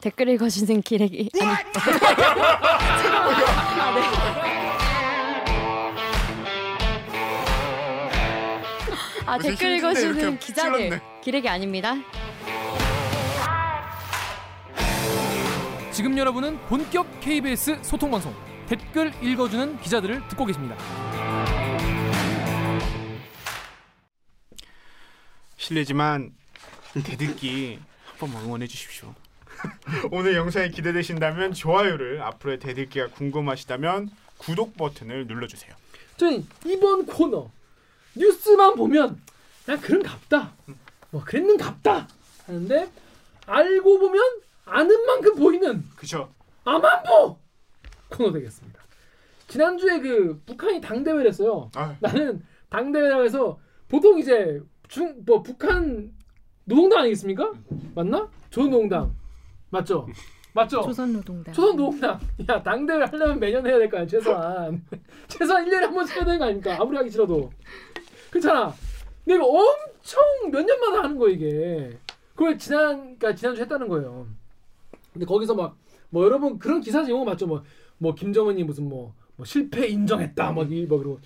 댓글 읽어주는 기레기 아니 아, 네. 아 요새 댓글 읽어주는 기자들. 기레기 아닙니다. 지금 여러분은 본격 KBS 소통 방송 댓글 읽어주는 기자들을 듣고 계십니다. 실례지만 대듣기 한 번만 응원해 주십시오. 오늘 영상이 기대되신다면 좋아요를 앞으로의 대듣기가 궁금하시다면 구독 버튼을 눌러주세요. 저희 이번 코너 뉴스만 보면 그냥 그런 갑다 뭐 그랬는 갑다 하는데 알고 보면 아는 만큼 보이는 그죠? 아만보 코너 되겠습니다. 지난주에 그 북한이 당대회를 했어요. 아, 나는 당대회라고 해서 보통 이제 중 뭐 북한 노동당 아니겠습니까? 맞나? 조노동당 맞죠? 맞죠? 조선노동당. 조선노동당. 야 당대회 하려면 매년 해야 될 거 아니야 최소한. 최소한 1년에 한 번씩 해야 되는 거 아닙니까? 아무리 하기 싫어도. 그렇잖아. 근데 이거 엄청 몇 년마다 하는 거야 이게. 그걸 지난 그러니까 지난주 했다는 거예요. 근데 거기서 막 뭐 여러분 그런 기사 제목 맞죠? 뭐 뭐 김정은이 무슨 뭐, 뭐 실패 인정했다 뭐이뭐 그러고.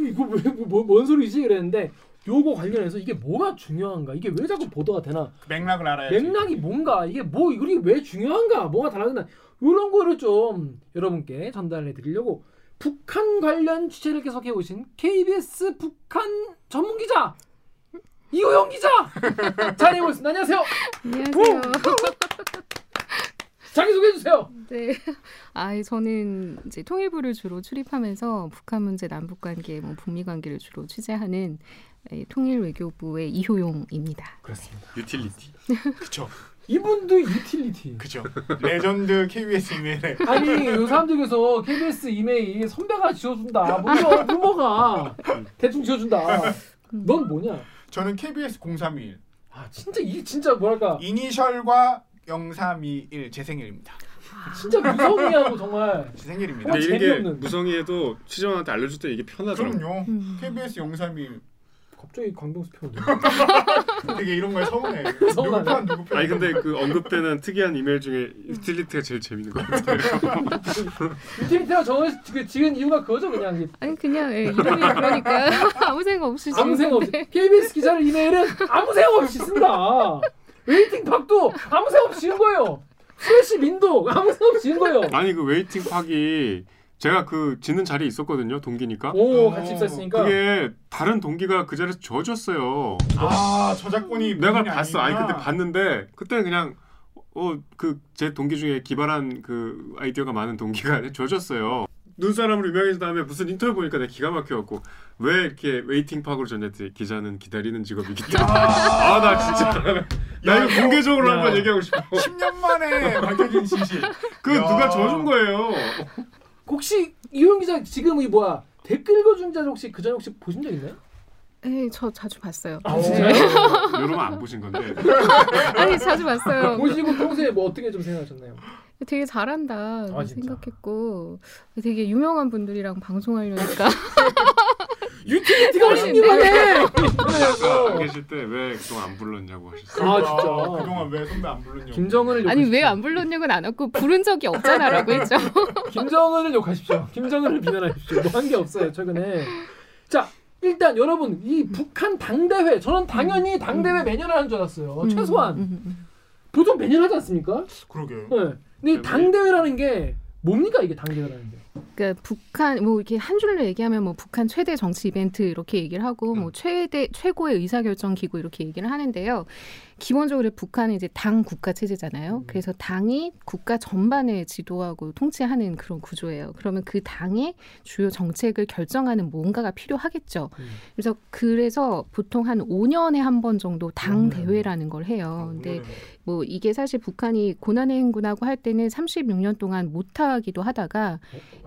이거 왜 뭐 뭔 소리지? 그랬는데 요거 관련해서 이게 뭐가 중요한가 이게 왜 자꾸 보도가 되나 맥락을 알아야지. 맥락이 뭔가 이게 뭐 이게 왜 중요한가 뭐가 달라졌나 이런 거를 좀 여러분께 전달해 드리려고 북한 관련 취재를 계속해 오신 KBS 북한 전문 기자 이호영 기자 자리해 보겠습니다. 안녕하세요. 안녕하세요. 자기 소개해 주세요. 네. 아, 저는 이제 통일부를 주로 출입하면서 북한 문제, 남북 관계, 뭐 북미 관계를 주로 취재하는 예, 통일외교부의 이효용입니다. 그렇습니다. 유틸리티. 그죠? 이분도 유틸리티. 그죠? 레전드 KBS 이메일에 아니 요 사람들께서 KBS 이메일 선배가 지어준다. 뭐야 루머가 대충 지어준다. 넌 뭐냐? 저는 KBS 0321아 진짜 이게 진짜 뭐랄까 이니셜과 0321 제 생일입니다. 진짜 무성의하고 정말 제 생일입니다. 아, 근데 이런 게 재미없는. 무성의해도 취재원한테 알려줄 때 이게 편하더라고. 그럼요. 음. KBS 0321 갑자기 강병수 표현. 되게 이런 거에 서운해. 서운하네. 누구 편 누구 편. 아니 근데 그 언급되는 특이한 이메일 중에 유틸리티가 제일 재밌는 것 같아요. 유틸리티가 저그 지은 이유가 그거죠 그냥 이 아니 그냥 예, 이름이 그러니까 아무 생각 없이 아무 생각 없이. KBS 기자들 이메일은 아무 생각 없이 쓴다. waiting 박도 아무 생각 없이 지은 거예요. fresh 민도 아무 생각 없이 지은 거예요. 아니 그 waiting 박이 제가 그 짓는 자리에 있었거든요. 동기니까. 오 같이 입사했으니까. 그게 다른 동기가 그 자리에서 져줬어요. 아 저작권이 내가 봤어. 아니. 근데 봤는데 그때 그냥 어 그 제 동기 중에 기발한 그 아이디어가 많은 동기가 져줬어요. 눈사람으로 유명해진 다음에 무슨 인터뷰 보니까 내가 기가 막혀갖고 왜 이렇게 waiting 박으로 정했지 기자는 기다리는 직업이기 때문에 아나 진짜 나 야, 이거 공개적으로 야. 한번 얘기하고 싶어 10년 만에 밝혀진 진실. 그 야. 누가 져준 거예요 혹시 이효영 기자 지금 이 뭐야 댓글 읽어주는 기자 혹시 그 전에 혹시 보신 적 있나요? 예, 저 자주 봤어요. 아, 네. 진짜요? 여러분 안 보신 건데 아니 자주 봤어요. 보시고 평소에 뭐 어떻게 좀 생각하셨나요? 되게 잘한다 아, 진짜? 생각했고 되게 유명한 분들이랑 방송하려니까 유명해. 안 그래서 계실 때 왜 그동안 안 불렀냐고 하셨어요 아, 진짜. 그동안 왜 선배 안 불렀냐고. 김정은을 아니. 왜 안 불렀냐고는 안 했고 부른 적이 없잖아라고 했죠. 김정은을 욕하십시오. 김정은을 비난하십시오. 뭐 한 게 없어요 최근에. 자 일단 여러분 이 북한 당대회 저는 당연히 당대회 매년 하는 줄 알았어요. 최소한 음, 음, 보통 매년 하지 않습니까? 그러게요. 네. 근데 이 네, 당대회라는 게 뭡니까 이게 당대회라는 게? 그러니까 북한 뭐 이렇게 한 줄로 얘기하면 뭐 북한 최대 정치 이벤트 이렇게 얘기를 하고 음. 뭐 최대 최고의 의사결정 기구 이렇게 얘기를 하는데요. 기본적으로 북한은 이제 당 국가 체제잖아요. 음. 그래서 당이 국가 전반을 지도하고 통치하는 그런 구조예요. 그러면 그 당의 주요 정책을 결정하는 뭔가가 필요하겠죠. 음. 그래서 그래서 보통 한 5년에 한 번 정도 당 음. 대회라는 걸 해요. 아, 근데. 뭐 이게 사실 북한이 고난의 행군하고 할 때는 36년 동안 못 하기도 하다가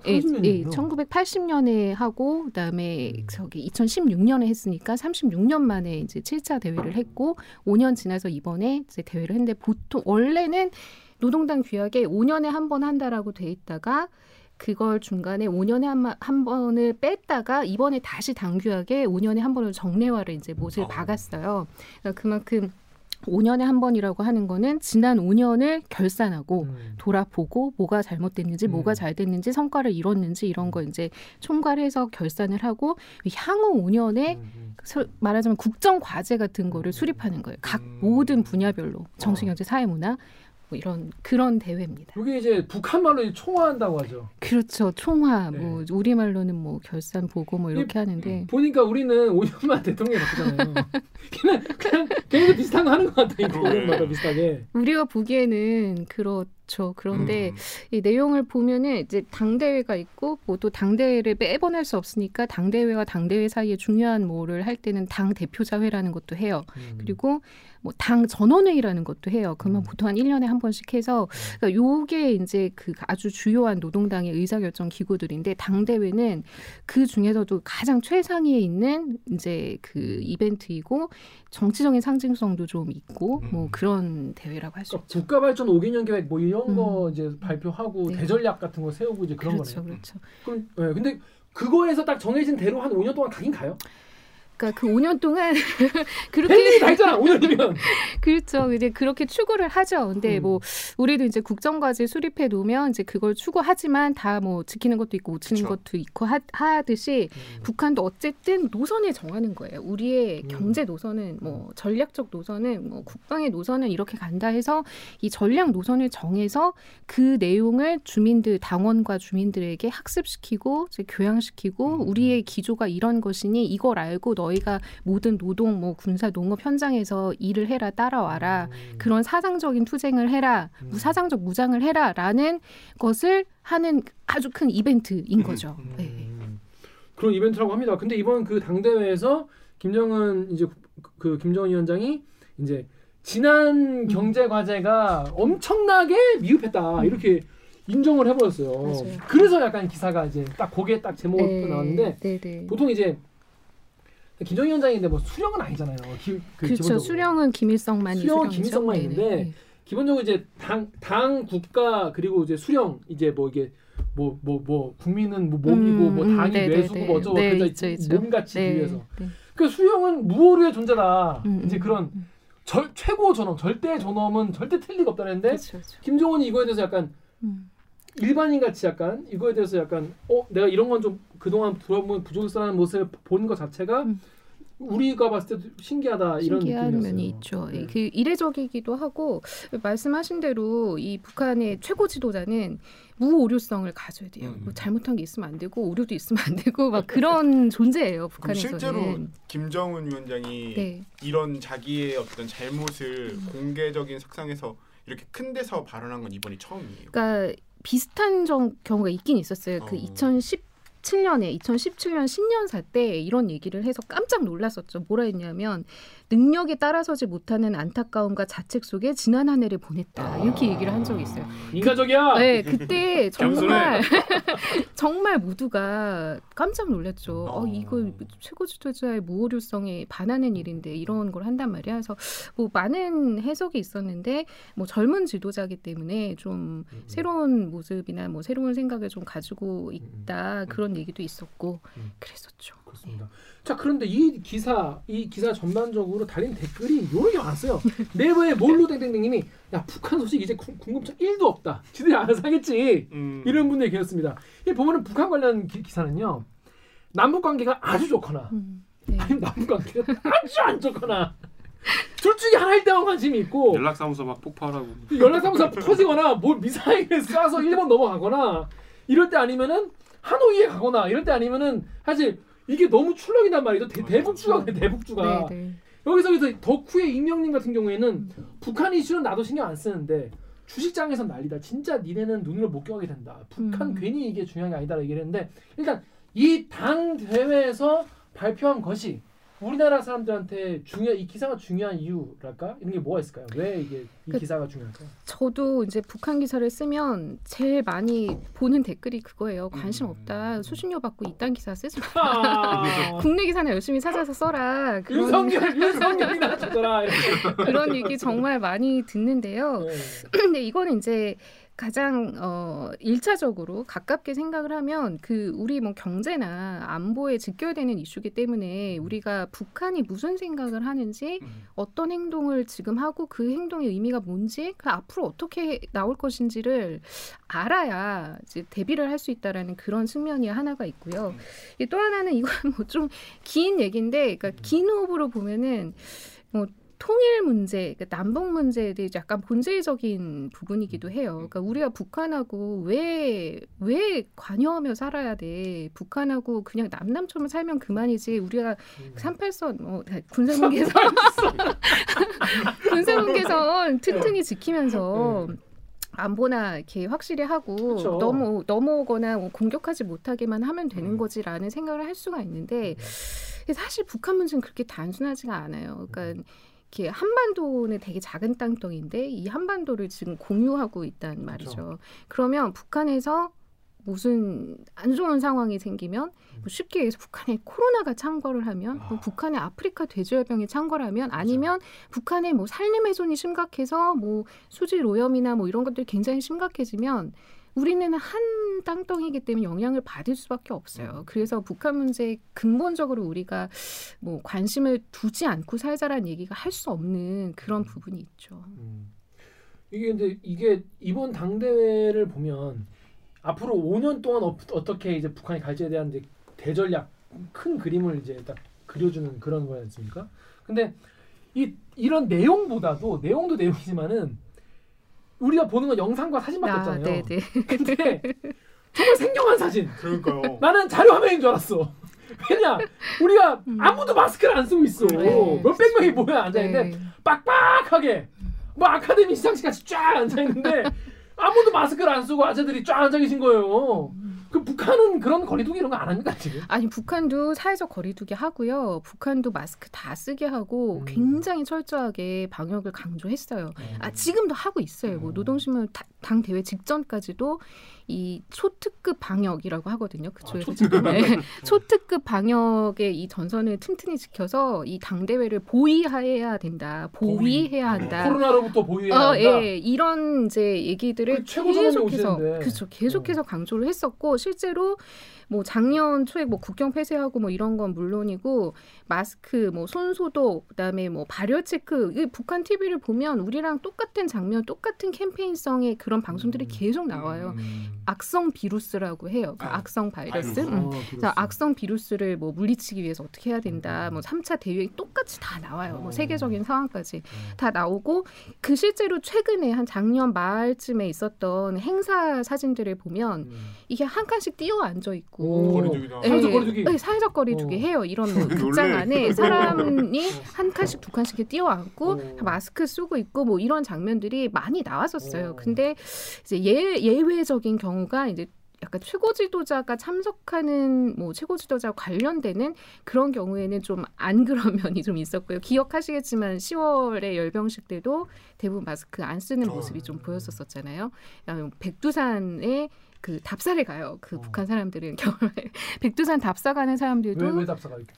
예, 30년이요? 예, 1980년에 하고 그다음에 음. 저기 2016년에 했으니까 36년 만에 이제 7차 대회를 했고 5년 지나서 이번에 이제 대회를 했는데 보통 원래는 노동당 규약에 5년에 한 번 한다라고 돼 있다가 그걸 중간에 5년에 한, 마- 한 번을 뺐다가 이번에 다시 당규약에 5년에 한 번을 정례화를 이제 못을 어. 박았어요. 그러니까 그만큼 5년에 한 번이라고 하는 거는 지난 5년을 결산하고 음. 돌아보고 뭐가 잘못됐는지 음. 뭐가 잘 됐는지 성과를 이뤘는지 이런 거 이제 총괄해서 결산을 하고 향후 5년에 음, 음. 서- 말하자면 국정 과제 같은 거를 수립하는 거예요. 각 음. 모든 분야별로 정치경제 사회문화 뭐 이런 그런 대회입니다. 이게 이제 북한 말로 이제 총화한다고 하죠. 그렇죠. 총화 네. 뭐 우리 말로는 뭐 결산 보고 뭐 이렇게 하는데 보니까 우리는 5년만 대통령이 바뀌잖아요. 그냥 그냥 걔네도 비슷한 거 하는 것 같아. 이거 그러게. 5년마다 비슷하게. 우리가 보기에는 그렇 죠. 그런데 음. 이 내용을 보면은 이제 당대회가 있고 뭐 또 당대회를 매번 할 수 없으니까 당대회와 당대회 사이에 중요한 뭐를 할 때는 당 대표자회라는 것도 해요. 음. 그리고 뭐 당 전원회의라는 것도 해요. 그러면 음. 보통 한 1년에 한 번씩 해서 그러니까 요게 이제 그 아주 주요한 노동당의 의사결정 기구들인데 당대회는 그 중에서도 가장 최상위에 있는 이제 그 이벤트이고 정치적인 상징성도 좀 있고 뭐 음. 그런 대회라고 할수 그러니까 있죠. 국가발전 5개년 계획 뭐 이런 음. 거 이제 발표하고 네. 대전략 같은 거 세우고 이제 그런 그렇죠, 거네요. 그렇죠. 그럼 네, 근데 그거에서 딱 정해진 대로 한 5년 동안 가긴 가요. 그러니까 그 5년 동안 그렇게 있잖아. 5년이면. 그렇죠. 이제 그렇게 추구를 하죠. 근데 음. 뭐 우리도 이제 국정과제 수립해 놓으면 이제 그걸 추구하지만 다 뭐 지키는 것도 있고 못 지키는 그쵸. 것도 있고 하, 하듯이 북한도 어쨌든 노선을 정하는 거예요. 우리의 음. 경제 노선은 뭐 전략적 노선은 뭐 국방의 노선은 이렇게 간다 해서 이 전략 노선을 정해서 그 내용을 주민들 당원과 주민들에게 학습시키고 교양시키고 음. 우리의 기조가 이런 것이니 이걸 알고 너희 가 모든 노동 뭐 군사 농업 현장에서 일을 해라 따라와라 음. 그런 사상적인 투쟁을 해라, 음. 무 사상적 무장을 해라라는 것을 하는 아주 큰 이벤트인 음. 거죠. 음. 네. 그런 이벤트라고 합니다. 근데 이번 그 당대회에서 김정은 이제 그- 그 김정은 위원장이 이제 지난 경제 과제가 엄청나게 미흡했다 이렇게 인정을 해버렸어요. 맞아요. 그래서 약간 기사가 이제 딱 거기에 딱 제목이 나왔는데 네, 네. 보통 이제 김정은 위원장인데 뭐 수령은 아니잖아요. 기, 그 그렇죠. 수령은 김일성만이 수령은 수령이죠. 김일성만 네, 있는데 네. 기본적으로 이제 당, 당 국가 그리고 이제 수령 이제 뭐 이게 뭐 뭐뭐 국민은 뭐 몸이고 음, 뭐 음, 당이 네, 뇌수고 네, 뭐 어쩌고 네, 있죠. 몸같이 네, 비해서 네. 그 수령은 무오류의 존재다. 음, 이제 음, 그런 음. 절, 최고 존엄, 절대 존엄은 절대 틀 리가 없다는데 그렇죠, 그렇죠. 김정은이 이거에 대해서 약간 음. 일반인 같이 약간 이거에 대해서 약간 어 내가 이런 건 좀 그동안 돌아보면 부족했다는 모습을 보는 것 자체가 음. 우리가 봤을 때도 신기하다 이런 신기한. 면이 있죠. 네. 그 이례적이기도 하고 말씀하신 대로 이 북한의 최고 지도자는 무오류성을 가져야 돼요. 음. 뭐 잘못한 게 있으면 안 되고 오류도 있으면 안 되고 막 그런 존재예요. 북한에서는. 실제로 김정은 위원장이 네. 이런 자기의 어떤 잘못을 공개적인 석상에서 이렇게 큰 데서 발언한 건 이번이 처음이에요. 그러니까 비슷한 정, 경우가 있긴 있었어요. 그 어. 2017년에 2017년 신년 사 때 이런 얘기를 해서 깜짝 놀랐었죠. 뭐라 했냐면 능력에 따라서지 못하는 안타까움과 자책 속에 지난 한 해를 보냈다. 이렇게 얘기를 한 적이 있어요. 인간적이야. 네, 그때. 정말 정말 모두가 깜짝 놀랐죠. 어, 어. 이거 최고 지도자의 무오류성에 반하는 일인데 이런 걸 한단 말이야. 그래서 뭐 많은 해석이 있었는데 뭐 젊은 지도자기 때문에 좀 음, 새로운 모습이나 뭐 새로운 생각을 좀 가지고 있다 그런 얘기도 있었고 음. 그랬었죠. 그렇습니다. 자 그런데 이 기사 이 기사 전반적으로 달린 댓글이 요런 게 많았어요. 네이버에 몰루 땡땡땡님이 야 북한 소식 이제 궁- 궁금증 1도 없다. 지들이 알아서 하겠지. 음. 이런 분들이 계셨습니다. 이 보면은 북한 관련 기, 기사는요. 남북 관계가 아주 좋거나 음, 네. 아니면 남북 관계가 아주 안 좋거나 둘 중에 하나일 때만 관심이 있고 연락사무소 막 폭발하고 연락사무소 터지거나 뭘 미사일을 쏴서 일본 넘어가거나 이럴 때 아니면은 하노이에 가거나 이럴 때 아니면은 사실 이게 너무 출렁이단 말이죠. 대, 대북주가 그래, 대북주가 네, 네. 여기서 그래서 덕후의 임명님 같은 경우에는 북한 이슈는 나도 신경 안 쓰는데 주식장에서 난리다. 진짜 니네는 눈으로 목격하게 된다. 북한 음. 괜히 이게 중요한 게 아니다라고 얘기를 했는데 일단 이 당 대회에서 발표한 것이 우리나라 사람들한테 중요 이 기사가 중요한 이유랄까 이런 게 뭐가 있을까요? 왜 이게 이 그- 기사가 중요할까요? 저도 이제 북한 기사를 쓰면 제일 많이 보는 댓글이 그거예요. 관심 음. 없다. 수신료 받고 이딴 기사 쓰지 마. 아, 국내 기사는 열심히 찾아서 써라. 그런 윤석열 윤석열이나 죽어라. 이렇게. 그런 얘기 정말 많이 듣는데요. 네. 근데 이거는 이제 가장 어 일차적으로 가깝게 생각을 하면 그 우리 뭐 경제나 안보에 직결되는 이슈기 때문에 우리가 북한이 무슨 생각을 하는지 음. 어떤 행동을 지금 하고 그 행동의 의미가 뭔지 그 앞으로 어떻게 나올 것인지를 알아야 이제 대비를 할 수 있다라는 그런 측면이 하나가 있고요. 음. 이또 하나는 이건 뭐 좀 긴 얘기인데, 그러니까 긴 호흡으로 보면은 뭐 통일 문제, 그러니까 남북 문제에 대해 약간 본질적인 부분이기도 해요. 그러니까 우리가 북한하고 왜, 왜 관여하며 살아야 돼? 북한하고 그냥 남남처럼 살면 그만이지. 우리가 38선, 어, 군사분계선, 군사분계선 튼튼히 지키면서 안보나 이렇게 확실히 하고 그쵸. 너무 넘어오거나 뭐 공격하지 못하게만 하면 되는 음. 거지라는 생각을 할 수가 있는데 사실 북한 문제는 그렇게 단순하지가 않아요. 그러니까 이렇게 한반도는 되게 작은 땅덩인데 이 한반도를 지금 공유하고 있단 말이죠. 그러면 북한에서 무슨 안 좋은 상황이 생기면 뭐 쉽게 얘기해서 북한에 코로나가 창궐을 하면 뭐 북한에 아프리카 돼지열병이 창궐을 하면 아니면 북한에 뭐 산림 훼손이 심각해서 뭐 수질 오염이나 뭐 이런 것들이 굉장히 심각해지면 우리는 한 땅덩이기 때문에 영향을 받을 수밖에 없어요. 그래서 북한 문제에 근본적으로 우리가 뭐 관심을 두지 않고 살자라는 얘기가 할 수 없는 그런 부분이 있죠. 음. 이게 근데 이게 이번 당대회를 보면 앞으로 5년 동안 어, 어떻게 이제 북한이 갈지에 대한 이제 대전략 큰 그림을 이제 딱 그려주는 그런 거지 않습니까? 근데 이 이런 내용보다도 내용도 내용이지만은 우리가 보는 건 영상과 사진밖에 없잖아요. 네, 네. 근데 정말 생경한 사진. 그러니까요. 나는 자료 화면인 줄 알았어. 왜냐 우리가 음. 아무도 마스크를 안 쓰고 있어. 네. 몇백 명이 모여 앉아 있는데 네. 빡빡하게 뭐 아카데미 시상식 같이 쫙 앉아 있는데 아무도 마스크를 안 쓰고 아재들이 쫙 앉아 계신 거예요. 그 북한은 그런 거리두기 이런 거 안 합니까 지금? 아니 북한도 사회적 거리두기 하고요. 북한도 마스크 다 쓰게 하고 음. 굉장히 철저하게 방역을 강조했어요. 아 지금도 하고 있어요. 뭐 음. 노동신문 다- 당 대회 직전까지도 이 초특급 방역이라고 하거든요. 그쪽에서 아, 지금 네. 초특급 방역의 이 전선을 튼튼히 지켜서 이 당 대회를 보위해야 된다. 보위해야 한다. 코로나로부터 보유해야 어, 한다. 예, 이런 이제 얘기들을 계속해서. 어. 그렇죠, 계속해서 강조를 했었고 실제로 뭐 작년 초에 뭐 국경 폐쇄하고 뭐 이런 건 물론이고 마스크, 뭐 손소독, 그다음에 뭐 발열 체크, 이 북한 TV를 보면 우리랑 똑같은 장면, 똑같은 캠페인성의 그런 방송들이 음. 계속 나와요. 음. 악성 비루스라고 해요. 그 아, 악성 바이러스. 음. 그렇습니다. 악성 비루스를 뭐 물리치기 위해서 어떻게 해야 된다. 뭐 3차 대유행 똑같이 다 나와요. 뭐 어. 세계적인 상황까지 다 나오고 그 실제로 최근에 한 작년 말쯤에 있었던 행사 사진들을 보면 음. 이게 한 칸씩 뛰어 앉아 있고 오. 거리두기다. 예, 사회적 거리두기. 네, 사회적 거리두기 어. 해요. 이런 뭐 극장. 안에 사람이 한 칸씩 두 칸씩 이렇게 뛰어 앉고 어. 마스크 쓰고 있고 뭐 이런 장면들이 많이 나왔었어요. 어. 근데 이제 예, 예외적인 경우가 이제 약간 최고 지도자가 참석하는 뭐 최고 지도자 관련되는 그런 경우에는 좀 안 그런 면이 좀 있었고요. 기억하시겠지만 10월에 열병식 때도 대부분 마스크 안 쓰는 어. 모습이 좀 보였었잖아요. 백두산에 그 답사를 가요. 그 어. 북한 사람들은 겨울에 백두산 답사 가는 사람들도 왜, 왜 답사가 이렇게?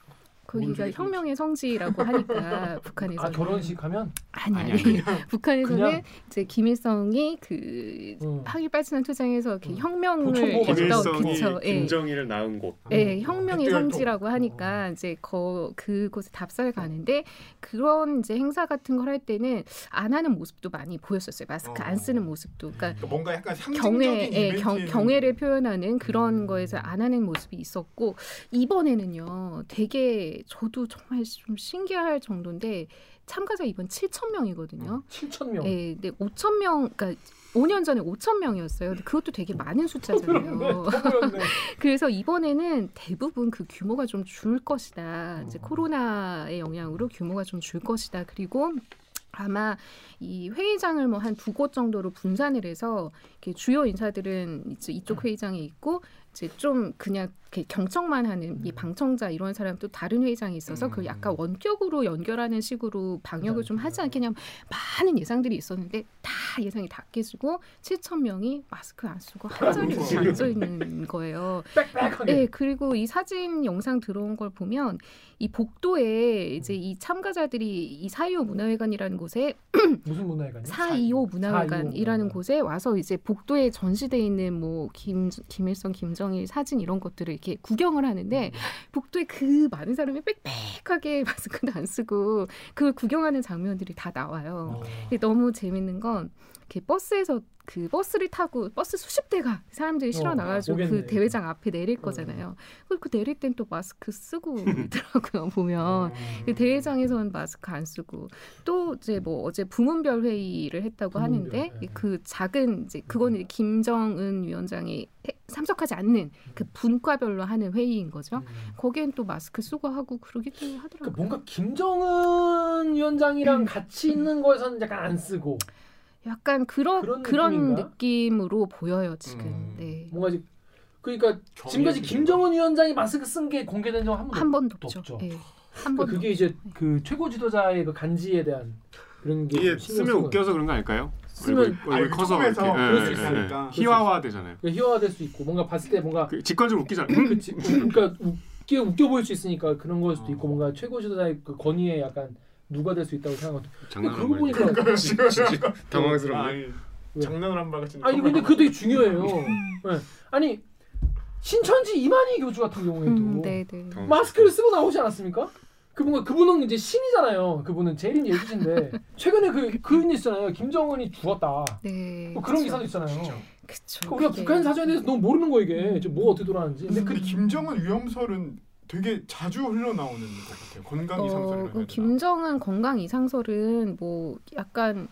거기가 뭔 혁명의 성지라고 하니까 북한에서 아 결혼식 하면 아니 아니, 아니 북한에서는 그냥? 이제 김일성이 그 음. 항일 발전한 투쟁에서 이렇게 음. 혁명을 보충보호 했던 그쵸 예. 김정일을 낳은 곳. 예, 혁명의 백두혈통. 성지라고 하니까 이제 거 그곳에 답사를 가는데 그런 이제 행사 같은 걸 할 때는 안 하는 모습도 많이 보였었어요. 마스크 어. 안 쓰는 모습도. 그러니까 그러니까 뭔가 약간 상징적인 경애, 예, 경, 경애를 표현하는 그런 음. 거에서 안 하는 모습이 있었고 이번에는요 되게 저도 정말 좀 신기할 정도인데 참가자 이번 7천 명이거든요. 7천 명. 예, 근데 5천 명, 그러니까 5년 전에 5천 명이었어요. 근데 그것도 되게 많은 숫자잖아요. 터보였네. 그래서 이번에는 대부분 그 규모가 좀 줄 것이다. 이제 어. 코로나의 영향으로 규모가 좀 줄 것이다. 그리고 아마 이 회의장을 뭐 한 두 곳 정도로 분산을 해서 주요 인사들은 이제 이쪽 회의장에 있고 이제 좀 그냥 이렇게 경청만 하는 이 방청자 이런 사람 또 다른 회의장이 있어서 그걸 약간 원격으로 연결하는 식으로 방역을 좀 하지 않겠냐 많은 예상들이 있었는데 다 예상이 다 깨지고 7천 명이 마스크 안 쓰고 한 자리에 이렇게 앉아 있는 거예요. 빽빽하게. 네, 그리고 이 사진 영상 들어온 걸 보면 이 복도에 이제 이 참가자들이 이 사이오 문화회관이라는 곳에 무슨 문화회관이? 425 문화회관이라는 문화회관. 곳에 와서 이제 복도에 전시돼 있는 뭐 김, 김일성, 김정일 사진 이런 것들을 이렇게 구경을 하는데 복도에 그 많은 사람이 빽빽하게 마스크도 안 쓰고 그걸 구경하는 장면들이 다 나와요. 어. 너무 재밌는 건 이렇게 버스에서 그 버스를 타고 버스 수십 대가 사람들이 실어 어, 나가지고 오겠네. 그 대회장 앞에 내릴 어. 거잖아요. 그리고 그 내릴 땐 또 마스크 쓰고 있더라고요 보면. 그 음. 대회장에서는 마스크 안 쓰고 또 이제 뭐 어제 부문별 회의를 했다고 부문별, 하는데 네. 그 작은 이제 그거는 이제 김정은 위원장이 해- 참석하지 않는 그 분과별로 하는 회의인 거죠. 음. 거기엔 또 마스크 쓰고 하고 그러기도 그 하더라고요. 뭔가 김정은 위원장이랑 음. 같이 있는 거에서는 약간 안 쓰고 약간 그런 그런 그런, 느낌인가? 느낌으로 보여요 지금. 음. 네. 뭔가 지- 그러니까 지금까지. 김정은 위원장이 마스크 쓴 게 공개된 적 한 번도 한 번도 없죠. 없죠. 예. 한 그러니까 번도. 그게 이제 그 최고 지도자의 그 간지에 대한 그런 게 이게 쓰면 웃겨서 그런 거 아닐까요? 쓰면- 얼굴, 얼굴 커서 이렇게 그럴 예, 수 예, 있으니까. 예. 희화화 되잖아요. 그 희화화 될 수 있고 뭔가 봤을 때 뭔가 그 직관적으로 웃기잖아요. 그치 그러니까 웃겨 웃겨 보일 수 있으니까 그런 걸 수도 어. 있고 뭔가 최고 지도자의 그 권위에 약간 누가 될 수 있다고 생각하고 장난하는 그러고. 보니까 진짜 당황스럽네. 아니, 왜? 장난을 한바 같은. 아니 근데 그거 되게 중요해요. 네. 아니 신천지 이만희 교주 같은 경우에도 음, 네, 네. 어. 마스크를 쓰고 나오지 않았습니까? 그 뭔가 그분은 이제 신이잖아요. 그분은 제일인 예수신데 최근에 그 그인 있잖아요. 김정은이 죽었다. 네. 뭐 그런 그쵸. 기사도 있잖아요. 그쵸. 그 우리가 그게- 북한 사전에 대해서 너무 모르는 거 이게 지금 뭐가 어떻게 돌아가는지. 근데 근데 그그 김정은 위험설은 되게 자주 흘러나오는 것 같아요. 건강 이상설이라고 어, 되나? 김정은 건강 이상설은 뭐 약간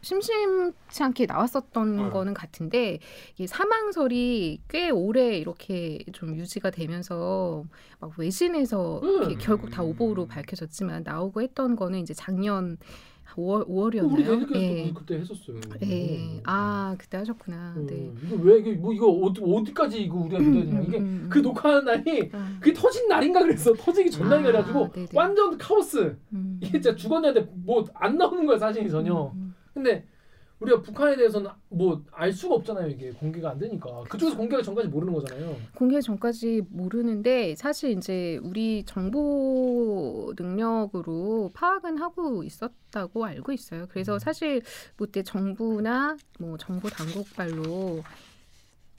심심치 않게 나왔었던 네. 거는 같은데 이게 사망설이 꽤 오래 이렇게 좀 유지가 되면서 막 외신에서 음. 결국 다 오보로 밝혀졌지만 나오고 했던 거는 이제 작년 5월 우리 5월이었나요? 대리께서 예. 그때 했었어요. 예. 아 그때 하셨구나. 음, 네. 이거 왜 이게 뭐 이거 어디 어디까지 이거 우리가 믿어야 되냐? 이게 음, 그 녹화하는 날이 아, 그게 터진 날인가 그랬어. 터지기 전날인가 아, 그래가지고 네네. 완전 카오스. 음. 이게 진짜 죽었냐는데 뭐 안 나오는 거야 사진이 전혀. 음, 근데 우리가 북한에 대해서는 뭐 알 수가 없잖아요 이게 공개가 안 되니까 그쪽에서 공개가 전까지 모르는 거잖아요. 공개 전까지 모르는데 사실 이제 우리 정보 능력으로 파악은 하고 있었다고 알고 있어요. 음. 그래서 사실 뭐 그때 정부나 뭐 정보 당국발로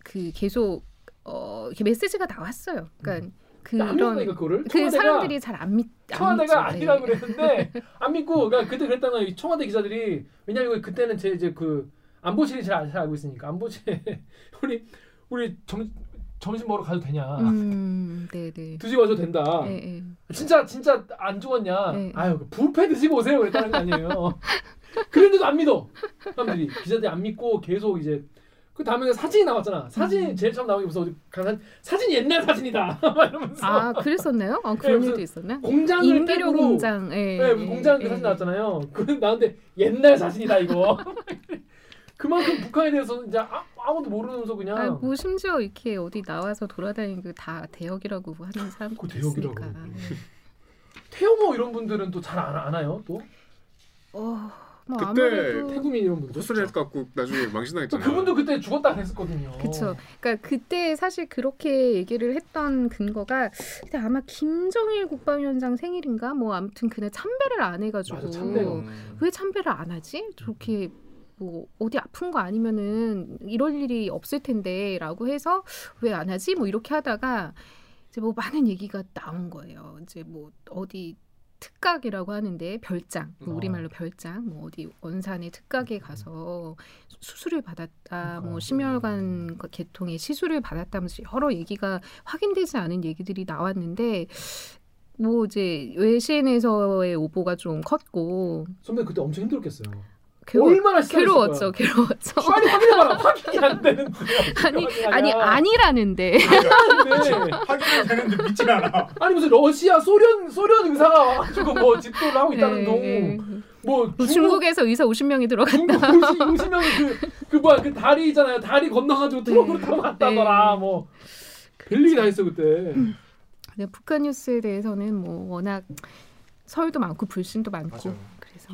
그 계속 어 이렇게 메시지가 나왔어요. 그러니까 안 그런 믿는다니까 그거를 그 청와대가 사람들이 잘 안 믿. 안 청와대가 믿죠. 아니라 네. 그랬는데 안 믿고 그러니까 그때 그랬다는 거예요. 청와대 기자들이 왜냐면 그때는 제 이제 그 안보실이 잘, 잘 알고 있으니까 안보실 우리 우리 점 점심 먹으러 가도 되냐? 음, 네네. 드시고 와도 된다. 예, 예. 진짜 진짜 안 죽었냐? 네. 아유 그 뷔페 드시고 오세요 그랬다는 거 아니에요. 그런데도 안 믿어 사람들이 기자들이 안 믿고 계속 이제 그 다음에 사진이 나왔잖아. 사진 음. 제일 처음 나온 게 무슨 어디 간 사진 옛날 사진이다 막 이러면서 아 그랬었나요? 아 네, 그런 무슨 일도 있었나? 공장을 인비료 떼고 공장. 예, 네, 예, 공장 그 예. 사진 나왔잖아요. 그 나한테 옛날 사진이다 이거. 그만큼 북한에 대해서 이제 아, 아무도 모르면서 그냥 아, 뭐 심지어 이렇게 어디 나와서 돌아다니는 그 다 대역이라고 하는 사람도 그 대역이라고 있으니까. 태영호 이런 분들은 또잘 아나요? 또 어, 뭐 그때 아무래도 태구민 이런 분들. 헛소리 갖고 나중에 또 망신당했잖아요. 그분도 그때 죽었다 그랬었거든요. 그쵸. 그러니까 그때 사실 그렇게 얘기를 했던 근거가 그때 아마 김정일 국방위원장 생일인가 뭐 아무튼 그날 참배를 안 해가지고 맞아, 음. 왜 참배를 안 하지? 저렇게 뭐 어디 아픈 거 아니면은 이럴 일이 없을 텐데라고 해서 왜 안 하지? 뭐 이렇게 하다가 이제 뭐 많은 얘기가 나온 거예요. 이제 뭐 어디 특각이라고 하는데 별장, 뭐 어. 우리말로 별장, 뭐 어디 원산의 특각에 가서 수술을 받았다, 그러니까. 뭐 심혈관 계통의 시술을 받았다면서 여러 얘기가 확인되지 않은 얘기들이 나왔는데 뭐 이제 외신에서의 오보가 좀 컸고 선배 그때 엄청 힘들었겠어요. 괴로워, 얼마나 괴로웠죠, 괴로웠죠. 빨리 확인해봐라. 확인이 안 되는데. 아니 아니 아니라는데. 확인이 되는데 믿질 않아. 아니 무슨 러시아 소련 소련 의사가 와가지고 뭐 집도를 하고 있다는 네. 동. 뭐뭐 중국 중국 에서 의사 50명이 들어갔다. 중국 음식 음식명이 그 그 뭐야 그 다리 있잖아요. 다리 건너가지고 트럭으로 네. 타고 갔다더라. 네. 뭐 별일이 다 있어 그때. 근데 북한 뉴스에 대해서는 뭐 워낙 설도 많고 불신도 많고 맞아요. 그래서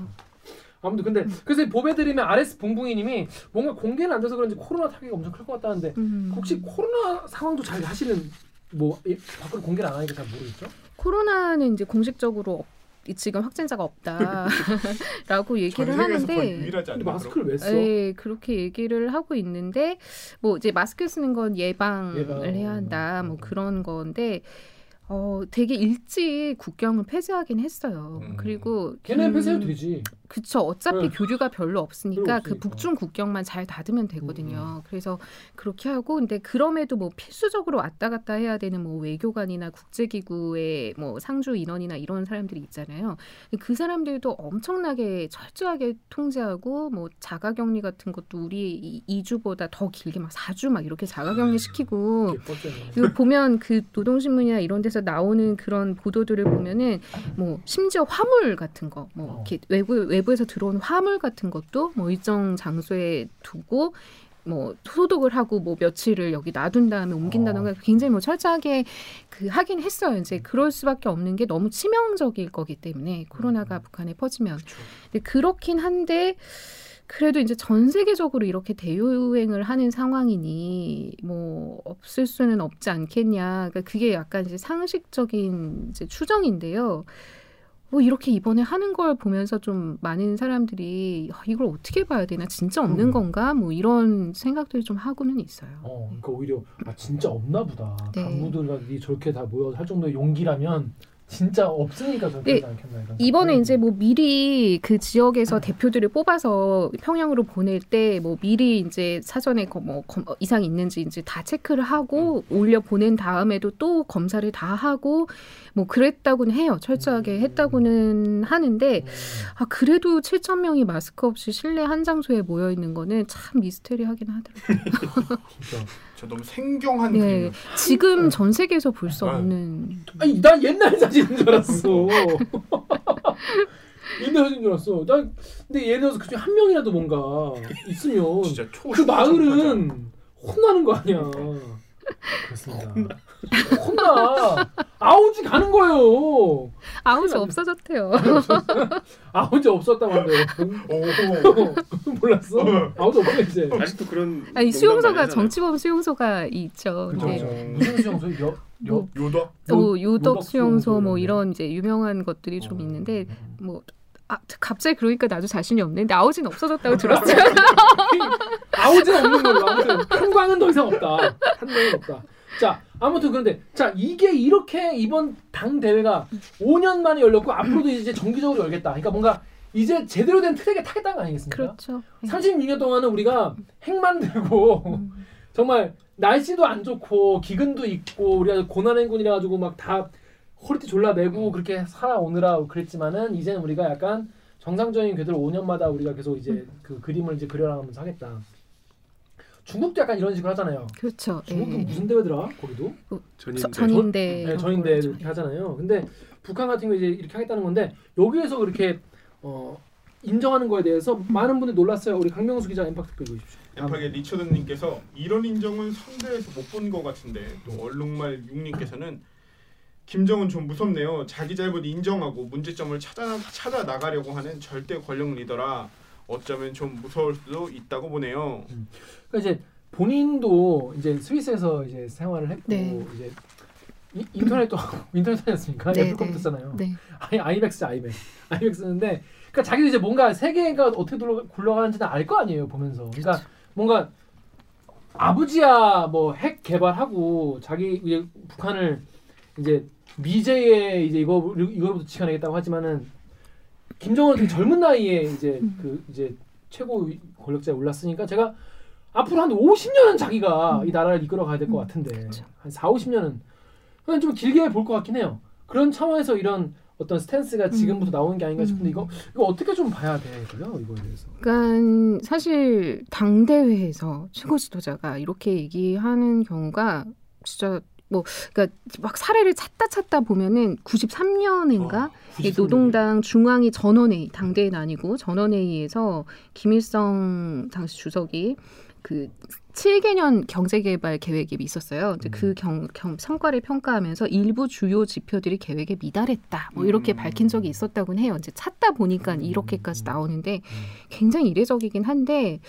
아무튼 근데 그래서 보배드리면 RS 붕붕이님이 뭔가 공개는 안 돼서 그런지 코로나 타격이 엄청 클 것 같다는데 음. 혹시 코로나 상황도 잘 하시는 뭐 이- 밖으로 공개를 안 하니까 잘 모르겠죠? 코로나는 이제 공식적으로 없- 지금 확진자가 없다라고 얘기를 하는데 않나요? 마스크를 왜 써? 예, 그렇게 얘기를 하고 있는데 뭐 이제 마스크 쓰는 건 예방을 예방. 해야 한다 뭐 음. 그런 건데 어 되게 일찍 국경을 폐쇄하긴 했어요. 음. 그리고 걔네 음, 폐쇄해도 되지. 그쵸. 어차피 네. 교류가 별로 없으니까 그. 북중 국경만 잘 닫으면 되거든요. 음. 그래서 그렇게 하고 근데 그럼에도 뭐 필수적으로 왔다 갔다 해야 되는 뭐 외교관이나 국제기구의 뭐 상주 인원이나 이런 사람들이 있잖아요. 그 사람들도 엄청나게 철저하게 통제하고 뭐 자가격리 같은 것도 우리 2주보다 더 길게 막 4주 막 이렇게 자가격리 시키고 이렇게 뻗잖아요. 이거 보면 그 노동신문이나 이런 데서 나오는 그런 보도들을 보면은 뭐 심지어 화물 같은 거뭐 어. 이렇게 외부 외부에서 들어온 화물 같은 것도 뭐 일정 장소에 두고 뭐 소독을 하고 뭐 며칠을 여기 놔둔 다음에 옮긴다던가 굉장히 뭐 철저하게 그 하긴 했어요. 이제 그럴 수밖에 없는 게 너무 치명적일 거기 때문에 코로나가 북한에 퍼지면. 근데 그렇긴 한데 그래도 이제 전 세계적으로 이렇게 대유행을 하는 상황이니 뭐 없을 수는 없지 않겠냐. 그러니까 그게 약간 이제 상식적인 이제 추정인데요. 뭐 이렇게 이번에 하는 걸 보면서 좀 많은 사람들이 아, 이걸 어떻게 봐야 되나 진짜 없는 음. 건가 뭐 이런 생각들을 좀 하고는 있어요. 어, 그러니까 오히려 아 진짜 없나 보다. 네. 간부들이 저렇게 다 모여 할 정도의 용기라면 진짜 없으니까 저렇게 네, 않겠나 이런. 이번에 이제 뭐 미리 그 지역에서 대표들을 뽑아서 평양으로 보낼 때 뭐 미리 이제 사전에 거- 뭐 검- 어, 이상이 있는지 이제 다 체크를 하고 올려 보낸 다음에도 또 검사를 다 하고 뭐 그랬다고는 해요. 철저하게 음. 했다고는 하는데 음. 아 그래도 7천 명이 마스크 없이 실내 한 장소에 모여 있는 거는 참 미스테리하긴 하더라고요. 저 너무 생경한 네. 그림. 지금 전 세계에서 볼 수 아. 없는 아니 난 옛날 사진인 줄 알았어. 옛날 사진인 줄 알았어. 난 근데 예를 들어서 그중에 한 명이라도 뭔가 있으면 진짜 초. 그 마을은 혼나는 거 아니야. 그렇습니다. 혼나. 아우지 가는 거예요. 큰일 없어졌대요. 아우지 없었다고 오. 몰랐어? 아우지 없어 이제. 아직도 그런 아니 수용소가. 정치범 수용소가 있죠. 그죠, 네. 그죠. 무슨 수용소? 여, 여. 뭐 요- 요덕 요덕 수용소 뭐 이런 이제 유명한 것들이 좀 어. 있는데 뭐 아, 갑자기 그러니까 나도 자신이 없네. 근데 아우지는 없어졌다고 들었어요. 아우지는 없는 걸로 아무튼 한광은 더 이상 없다. 한 명은 없다. 자 아무튼 그런데 자 이게 이렇게 이번 당 대회가 5년 만에 열렸고 앞으로도 이제 정기적으로 열겠다. 그러니까 뭔가 이제 제대로 된 트랙에 타겠다는 거 아니겠습니까? 그렇죠. 36년 동안은 우리가 핵 만 들고 음. 정말 날씨도 안 좋고 기근도 있고 우리가 고난행군이라 가지고 막 다 허리띠 졸라 매고 그렇게 살아오느라 그랬지만은 이제는 우리가 약간 정상적인 궤도를 5년마다 우리가 계속 이제 그 그림을 이제 그려나가면서 하겠다. 중국도 약간 이런 식으로 하잖아요. 그렇죠. 중국도 예. 무슨 대회더라? 거기도 전인대. 저- 전인대. 네, 전인대 이렇게 하잖아요. 근데 북한 같은 경우 이제 이렇게 하겠다는 건데 여기에서 그렇게 어, 인정하는 거에 대해서 많은 분들이 놀랐어요. 우리 강명수 기자 엠팍 댓글 읽으십시오. 엠팍의 리처드님께서 이런 인정은 선대에서 못 본 것 같은데 또 얼룩말 육님께서는 김정은 좀 무섭네요. 자기 잘못 인정하고 문제점을 찾아 찾아 나가려고 하는 절대 권력 리더라. 어쩌면 좀 무서울 수도 있다고 보네요. 그러니까 이제 본인도 이제 스위스에서 이제 생활을 했고 네. 이제 이- 인터넷도 인터넷 다녔으니까 네, 애플 컴퓨터 쓰잖아요. 네. 아이 아이맥스 아이맥 아이맥스인데 그러니까 자기도 이제 뭔가 세계가 어떻게 돌아, 굴러가는지는 알 거 아니에요 보면서. 그러니까 뭔가 아버지야 뭐 핵 개발하고 자기 이제 북한을 이제 미제의 이제 이거 이거부터 지켜내겠다고 하지만은 김정은 되게 젊은 나이에 이제 그 이제 최고 권력자에 올랐으니까 제가 앞으로 한 50년은 자기가 이 나라를 이끌어 가야 될것 음, 같은데 그렇죠. 한 4, 50년은 그냥 좀 길게 볼 것 같긴 해요. 그런 차원에서 이런 어떤 스탠스가 지금부터 나오는 게 아닌가 싶은데 음. 이거 이거 어떻게 좀 봐야 되고요 이거에 대해서. 그러니까 사실 당 대회에서 최고 지도자가 이렇게 얘기하는 경우가 진짜 뭐 그러니까 막 사례를 찾다 찾다 보면은 93년인가 어, 이 노동당 중앙위 전원회의 당대회는 아니고 전원회의에서 김일성 당시 주석이 그 7개년 경제개발 계획이 있었어요. 근데 그 경, 경, 성과를 평가하면서 일부 주요 지표들이 계획에 미달했다. 뭐 이렇게 음. 밝힌 적이 있었다고는 해요. 이제 찾다 보니까 이렇게까지 나오는데 굉장히 이례적이긴 한데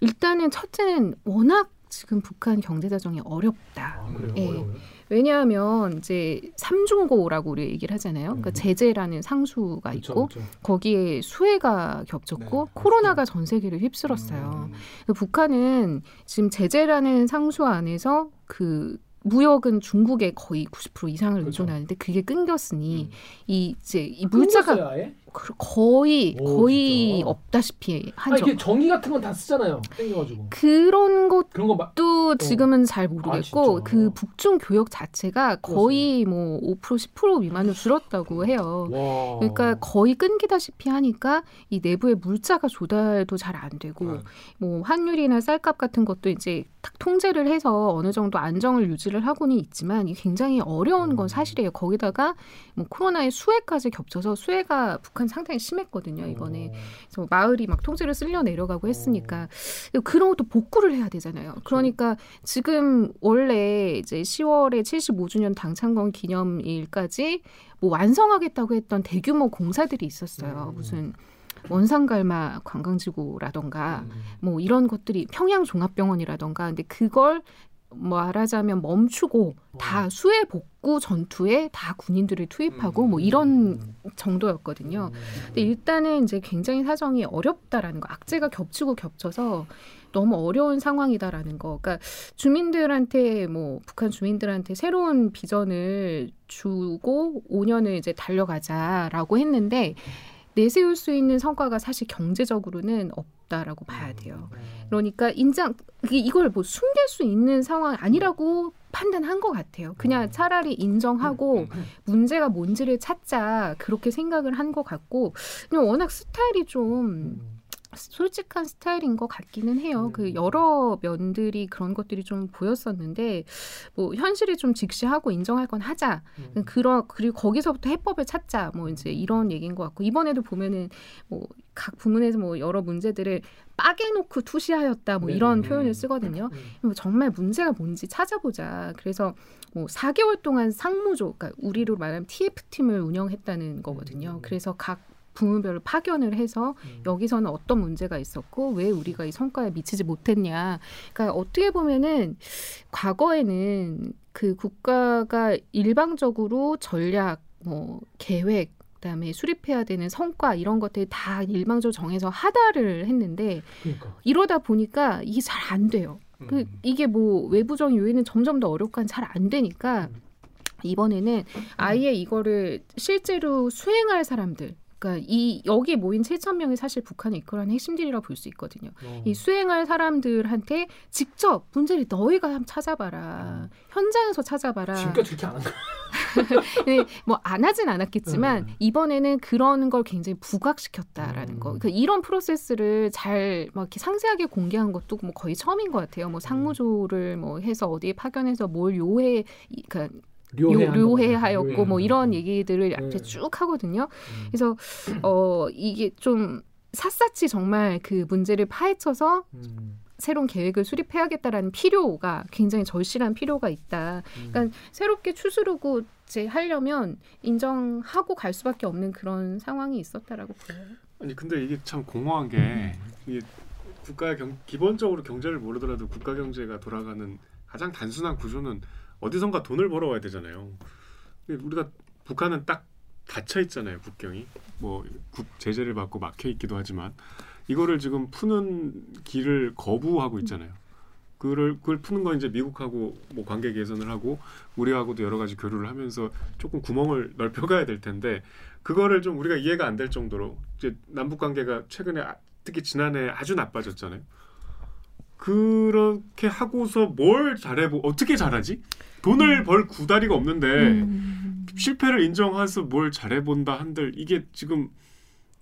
일단은 첫째는 워낙 지금 북한 경제 사정이 어렵다. 아? 예. 어려워요? 왜냐하면 이제 삼중고라고 우리 얘기를 하잖아요. 그러니까 음. 제재라는 상수가 그쵸, 있고 그쵸. 거기에 수해가 겹쳤고 네, 코로나가 전 세계를 휩쓸었어요. 음. 그 북한은 지금 제재라는 상수 안에서 그 무역은 중국에 거의 90% 이상을 그렇죠. 의존하는데 그게 끊겼으니 음. 이 이제 이 물자가 아예? 그- 거의 오, 거의 진짜? 없다시피 아 한죠. 이게 전기 같은 건 다 쓰잖아요. 땡겨가지고. 그런 것도 그런 거 막. 지금은 잘 모르겠고 아, 진짜? 그 북중 교역 자체가 거의 뭐 5% 10% 미만으로 줄었다고 해요. 와. 그러니까 거의 끊기다시피 하니까 이 내부의 물자가 조달도 잘 안 되고 네. 뭐 환율이나 쌀값 같은 것도 이제 딱 통제를 해서 어느 정도 안정을 유지를 하고는 있지만 굉장히 어려운 건 사실이에요. 거기다가 뭐 코로나의 수해까지 겹쳐서 수해가 북한 상당히 심했거든요 이번에. 그래서 마을이 막 통째로 쓸려 내려가고 했으니까 그런 것도 복구를 해야 되잖아요. 그러니까 지금 원래 이제 10월에 75주년 당창건 기념일까지 뭐 완성하겠다고 했던 대규모 공사들이 있었어요. 음. 무슨 원산갈마 관광지구라던가 음. 뭐 이런 것들이 평양 종합병원이라던가 근데 그걸 말하자면 멈추고 다 수해 복구 전투에 다 군인들을 투입하고 뭐 이런 정도였거든요. 근데 일단은 이제 굉장히 사정이 어렵다라는 거, 악재가 겹치고 겹쳐서 너무 어려운 상황이다라는 거. 그러니까 주민들한테 뭐 북한 주민들한테 새로운 비전을 주고 5년을 이제 달려가자라고 했는데 내세울 수 있는 성과가 사실 경제적으로는 없 다라고 봐야 돼요. 그러니까 인장 이걸 뭐 숨길 수 있는 상황 아니라고 판단한 것 같아요. 그냥 차라리 인정하고 문제가 뭔지를 찾자 그렇게 생각을 한 것 같고 그냥 워낙 스타일이 좀 솔직한 스타일인 것 같기는 해요. 음. 그 여러 면들이 그런 것들이 좀 보였었는데 뭐 현실을 좀 직시하고 인정할 건 하자. 음. 그런 그리고 거기서부터 해법을 찾자. 뭐 이제 이런 얘기인 것 같고 이번에도 보면은 뭐 각 부문에서 뭐 여러 문제들을 빠개놓고 투시하였다. 뭐 네. 이런 음. 표현을 쓰거든요. 음. 뭐 정말 문제가 뭔지 찾아보자. 그래서 뭐 4개월 동안 상무조, 그러니까 우리로 말하면 TF 팀을 운영했다는 거거든요. 음. 그래서 각 부문별로 파견을 해서 음. 여기서는 어떤 문제가 있었고 왜 우리가 이 성과에 미치지 못했냐. 그러니까 어떻게 보면은 과거에는 그 국가가 일방적으로 전략, 뭐 계획 그다음에 수립해야 되는 성과 이런 것들 다 일방적으로 정해서 하다를 했는데 그러니까. 이러다 보니까 이게 잘 안 돼요. 그 음. 이게 뭐 외부적인 요인은 점점 더 어렵고 잘 안 되니까 음. 이번에는 아예 이거를 실제로 수행할 사람들 그러니까 이 여기 모인 7천 명이 사실 북한의 이끌어낸 핵심들이라고 볼 수 있거든요. 어. 이 수행할 사람들한테 직접 문제를 너희가 한번 찾아봐라. 현장에서 찾아봐라. 지금까지 그렇게 안한 거야. 뭐안 하진 않았겠지만 음. 이번에는 그런 걸 굉장히 부각시켰다라는 음. 거. 그러니까 이런 프로세스를 잘 막 이렇게 상세하게 공개한 것도 뭐 거의 처음인 것 같아요. 뭐 상무조를 뭐 해서 어디에 파견해서 뭘 요해, 이- 그러니까 요, 료해하였고. 뭐 이런 거. 얘기들을 앞에 네. 쭉 하거든요. 음. 그래서 어 이게 좀 샅샅이 정말 그 문제를 파헤쳐서 음. 새로운 계획을 수립해야겠다라는 필요가 굉장히 절실한 필요가 있다. 음. 그러니까 새롭게 추스르고 이제 하려면 인정하고 갈 수밖에 없는 그런 상황이 있었다라고 보여요. 아니 근데 이게 참 공허한 게 이게 국가 경 기본적으로 경제를 모르더라도 국가 경제가 돌아가는 가장 단순한 구조는 어디선가 돈을 벌어와야 되잖아요. 우리가 북한은 딱 닫혀 있잖아요 국경이 뭐 국 제재를 받고 막혀 있기도 하지만 이거를 지금 푸는 길을 거부하고 있잖아요. 그를 그걸 푸는 건 이제 미국하고 뭐 관계 개선을 하고 우리하고도 여러 가지 교류를 하면서 조금 구멍을 넓혀가야 될 텐데 그거를 좀 우리가 이해가 안 될 정도로 이제 남북 관계가 최근에 아- 특히 지난해 아주 나빠졌잖아요. 그렇게 하고서 뭘 잘해보 어떻게 잘하지? 돈을 벌 구다리가 없는데 음. 실패를 인정해서 뭘 잘해본다 한들 이게 지금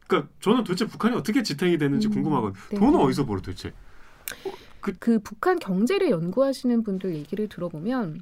그러니까 저는 도대체 북한이 어떻게 지탱이 되는지 음, 궁금하거든요. 네. 돈은 어디서 벌어 도대체? 그 북한 경제를 연구하시는 분들 얘기를 들어보면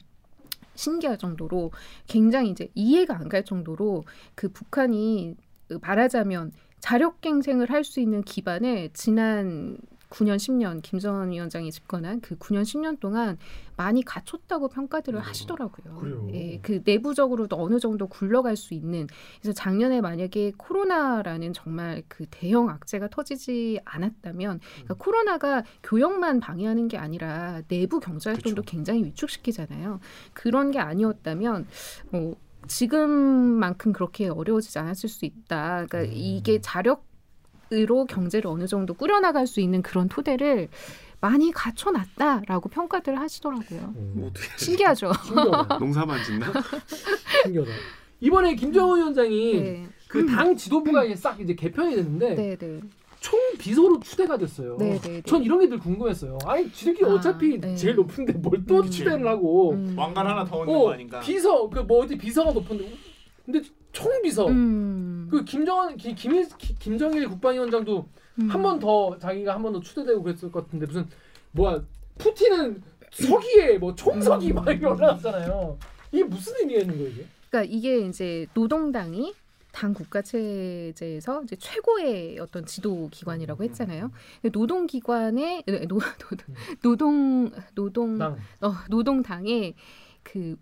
신기할 정도로 굉장히 이제 이해가 안 갈 정도로 그 북한이 그 말하자면 자력갱생을 할 수 있는 기반을 지난 9년 10년 김정은 위원장이 집권한 그 9년 10년 동안 많이 갖췄다고 평가들을 음. 하시더라고요. 그래요? 예, 그 내부적으로도 어느 정도 굴러갈 수 있는 그래서 작년에 만약에 코로나라는 정말 그 대형 악재가 터지지 않았다면 그러니까 코로나가 교역만 방해하는 게 아니라 내부 경제 활동도. 굉장히 위축시키잖아요. 그런 게 아니었다면 뭐 지금만큼 그렇게 어려워지지 않았을 수 있다. 그러니까 음. 이게 자력 으로 경제를 어느 정도 꾸려나갈 수 있는 그런 토대를 많이 갖춰놨다라고 평가들을 하시더라고요. 뭐 어떻게 신기하죠. 농사만 짓나? 신기하다. 이번에 김정은 위원장이 네, 그당 지도부가 이제 싹 이제 개편이 됐는데 네, 네, 총 비서로 추대가 됐어요. 네, 네. 네. 전 이런 게 늘 궁금했어요. 아니 지들끼리 아, 어차피 네. 제일 높은데 뭘또 음. 추대를 하고 음. 왕관 하나 더 얻는 어, 거 아닌가? 비서 그 뭐 어디 비서가 높은데 근데 총 비서 음. 그 김정은 기- 김일 기- 김정일 국방위원장도 음. 한번 더 자기가 한 번 더 추대되고 그랬을 것 같은데 무슨 뭐야 푸틴은 서기에 뭐 총서기 막 이렇게 올라갔잖아요. 이게 무슨 의미가 있는 거예요 이게? 그러니까 이게 이제 노동당이 당 국가 체제에서 이제 최고의 어떤 지도 기관이라고 했잖아요. 노동 기관의 노, 노동 노동 당 어, 노동당의 그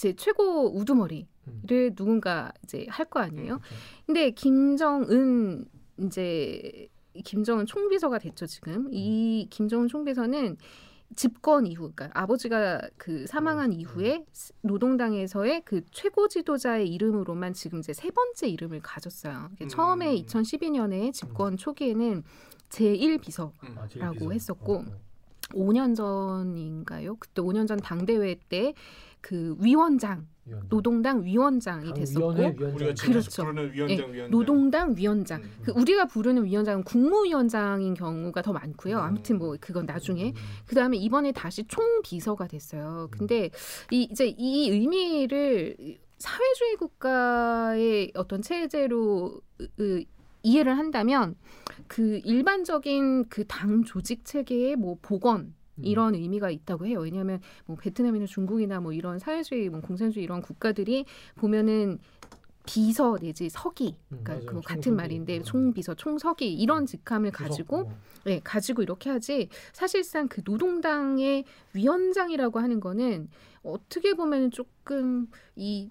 제 최고 우두머리를 누군가 이제 할 거 아니에요. 근데 김정은 이제 김정은 총비서가 됐죠 지금. 이 김정은 총비서는 집권 이후, 그러니까 아버지가 그 사망한 이후에 노동당에서의 그 최고 지도자의 이름으로만 지금 이제 세 번째 이름을 가졌어요. 음. 처음에 2012년에 집권 초기에는 제1 비서 아, 라고. 했었고, 어, 어. 5년 전인가요? 그때 5년 전 당대회 때 그 위원장 위원장. 노동당 위원장이 됐었고 당위원회 위원장. 그렇죠. 부르는 위원장 위원장. 노동당 위원장. 음. 그 우리가 부르는 위원장은 국무위원장인 경우가 더 많고요. 아무튼 뭐 그건 나중에. 그 다음에 이번에 다시 총비서가 됐어요. 근데 이 이제 이 의미를 사회주의 국가의 어떤 체제로 으, 으, 이해를 한다면 그 일반적인 그 당 조직 체계의 뭐 복원 음. 이런 의미가 있다고 해요. 왜냐하면 뭐 베트남이나 중국이나 뭐 이런 사회주의, 뭐 공산주의 이런 국가들이 보면은 비서 내지 서기, 음, 그러니까 맞아요. 그거 같은. 말인데 음. 총비서, 총서기 이런 직함을 가지고 어. 네, 가지고 이렇게 하지 사실상 그 노동당의 위원장이라고 하는 거는 어떻게 보면 조금 이이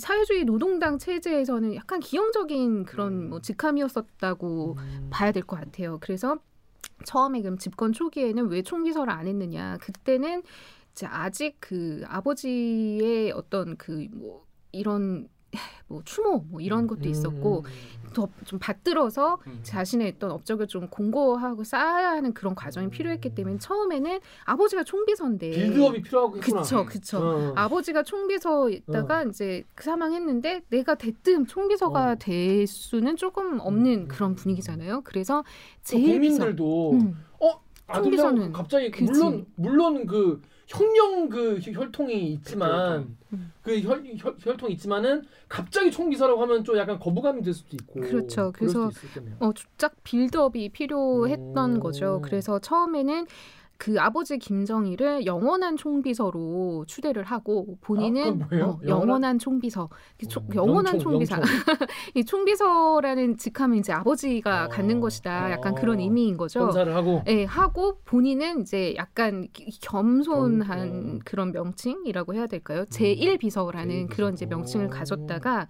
사회주의 노동당 체제에서는 약간 기형적인 그런 음. 뭐 직함이었었다고 음. 봐야 될 것 같아요. 그래서 처음에 그럼 집권 초기에는 왜 총비서를 안 했느냐? 그때는 이제 아직 그 아버지의 어떤 그뭐 이런 뭐 추모 뭐 이런 것도 있었고 음. 더좀 받들어서 음. 자신의 어떤 업적을 좀 공고하고 쌓아야 하는 그런 과정이 필요했기 때문에 처음에는 아버지가 총비서인데 빌드업이 필요하고. 그쵸 그쵸 어. 아버지가 총비서였다가 이제 그 사망했는데 내가 대뜸 총비서가 어. 될 수는 조금 없는 음, 그런 음, 분위기잖아요. 그래서 또 제일 국민들도 음. 아들이랑 총비서는- 갑자기 그치. 물론 물론 그 혁명 그 혈- 혈통이 있지만 음. 그 혈, 혈, 혈통이 있지만은 갑자기 총비서라고 하면 좀 약간 거부감이 들 수도 있고 그렇죠. 그래서. 어, 쫙 빌드업이 필요했던 오. 거죠. 그래서 처음에는 그 아버지 김정일을 영원한 총비서로 추대를 하고 본인은 아? 어, 영원한- 영원한 총비서 그 총- 어, 영원한 영총, 총비서. 이 총비서라는 직함은 이제 아버지가 어. 갖는 것이다. 약간 어. 그런 의미인 거죠. 검사를 하고 예, 하고 본인은 이제 약간 기- 겸손한. 그런 명칭이라고 해야 될까요? 제1 비서라는 제1 그런 이제. 명칭을 오. 가졌다가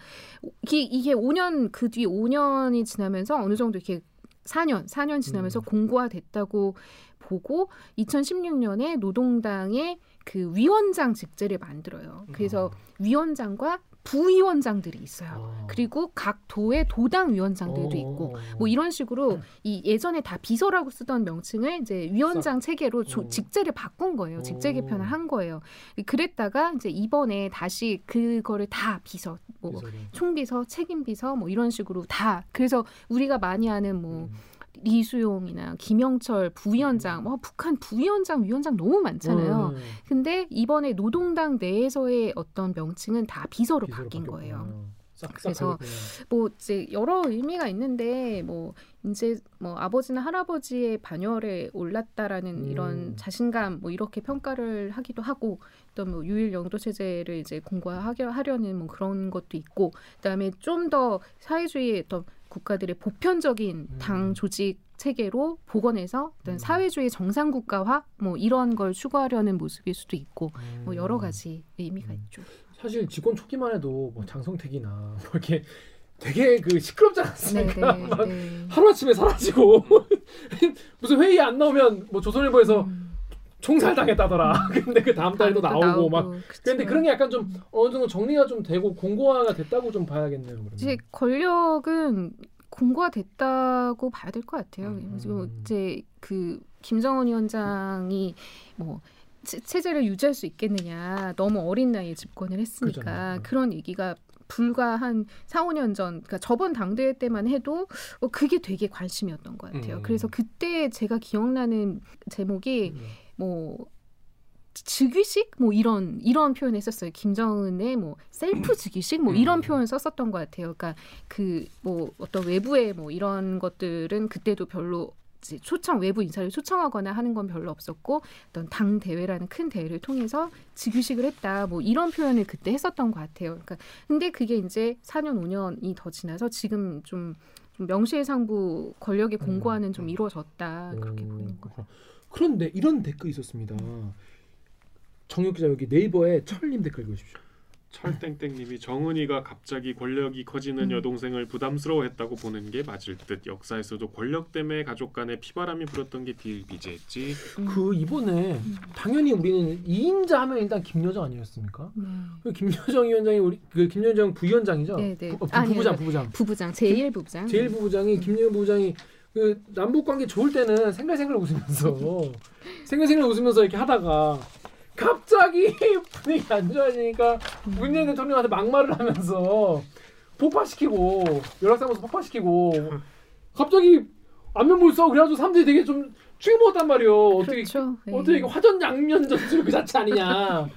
이게, 이게 5년 그 뒤 5년이 지나면서 어느 정도 이렇게 4년, 4년 지나면서 음. 공고화됐다고 보고 2016년에 노동당의 그 위원장 직제를 만들어요. 그래서 위원장과 부위원장들이 있어요. 아. 그리고 각 도의 도당 위원장들도 어, 있고. 뭐 이런 식으로 이 예전에 다 비서라고 쓰던 명칭을 이제 위원장 체계로 조- 어. 직제를 바꾼 거예요. 직제 어. 개편을 한 거예요. 그랬다가 이제 이번에 다시 그거를 다 비서, 뭐. 총비서, 책임비서 뭐 이런 식으로 다 그래서 우리가 많이 아는 뭐 음. 리수용이나 김영철 부위원장, 뭐 북한 부위원장, 위원장 너무 많잖아요. 음. 근데 이번에 노동당 내에서의 어떤 명칭은 다 비서로 비서로 바뀐 바뀌었구나. 거예요. 그래서 뭐 이제 여러 의미가 있는데 뭐 이제 뭐 아버지나 할아버지의 반열에 올랐다라는 음. 이런 자신감 뭐 이렇게 평가를 하기도 하고 또 뭐 유일 영도 체제를 이제 공고화하려는 뭐 그런 것도 있고 그다음에 좀 더 사회주의의 어떤 국가들의 보편적인 음. 당 조직 체계로 복원해서 어떤 음. 사회주의 정상 국가화 뭐 이런 걸 추구하려는 모습일 수도 있고 뭐 음. 여러 가지 의미가 음. 있죠. 사실 집권 초기만 해도 뭐 장성택이나 뭐 이렇게 되게 그 시끄럽지 않았습니까? 네, 막 네. 하루 아침에 사라지고 무슨 회의 안 나오면 뭐 조선일보에서 음. 총살당했다더라. 근데 그 다음 달에도 또 나오고 막. 그쵸. 근데 그런 게 약간 좀 어느 정도 정리가 좀 되고 공고화가 됐다고 좀 봐야겠네요. 그러면. 이제 권력은 공고화 됐다고 봐야 될 것 같아요. 음. 그리고 이제 그 김정은 위원장이 뭐 체- 체제를 유지할 수 있겠느냐 너무 어린 나이에 집권을 했으니까 그잖아요. 그런 얘기가 불과 한 4, 5년 전, 그러니까 저번 당대회 때만 해도 어, 그게 되게 관심이었던 것 같아요. 음. 그래서 그때 제가 기억나는 제목이 음. 뭐 즉위식 뭐 이런 이런 표현을 썼어요. 김정은의 뭐 셀프 즉위식 뭐 이런 음. 표현을 썼었던 것 같아요. 그러니까 그 뭐 어떤 외부의 뭐 이런 것들은 그때도 별로 초청 외부 인사를 초청하거나 하는 건 별로 없었고 어떤 당 대회라는 큰 대회를 통해서 즉위식을 했다 뭐 이런 표현을 그때 했었던 것 같아요. 그러니까 근데 그게 이제 4년 5년이 더 지나서 지금 좀, 좀 명실상부 권력의 공고화는 좀 이루어졌다 그렇게 음, 보이는 거예요. 그런데 이런 댓글이 있었습니다. 정혁 기자 여기 네이버에 철님 댓글 읽으십시오. 철땡땡님이 정은이가 갑자기 권력이 커지는 음. 여동생을 부담스러워했다고 보는 게 맞을 듯 역사에서도 권력 때문에 가족 간에 피바람이 불었던 게 비일비재했지. 음. 그 이번에 음. 당연히 우리는 2인자 하면 일단 김여정 아니었습니까? 네. 그 김여정 위원장이 우리 그 김여정 부위원장이죠. 네, 네. 부, 부, 아니요, 부부장 아니요. 부부장. 부부장 제일 부부장. 제일 부부장이 김여정 부부장이 그 남북 관계 좋을 때는 생글생글 웃으면서 생글생글 웃으면서 이렇게 하다가 갑자기 분위기 안 좋아지니까 문재인 대통령한테 막말을 하면서 폭파시키고 연락사무소 폭파시키고 갑자기 안면볼 써 그래가지고 사람들이 되게 좀 충격먹었단 말이에요. 어떻게 그렇죠. 네. 어떻게 이게 화전 양면 전술 그 자체 아니냐.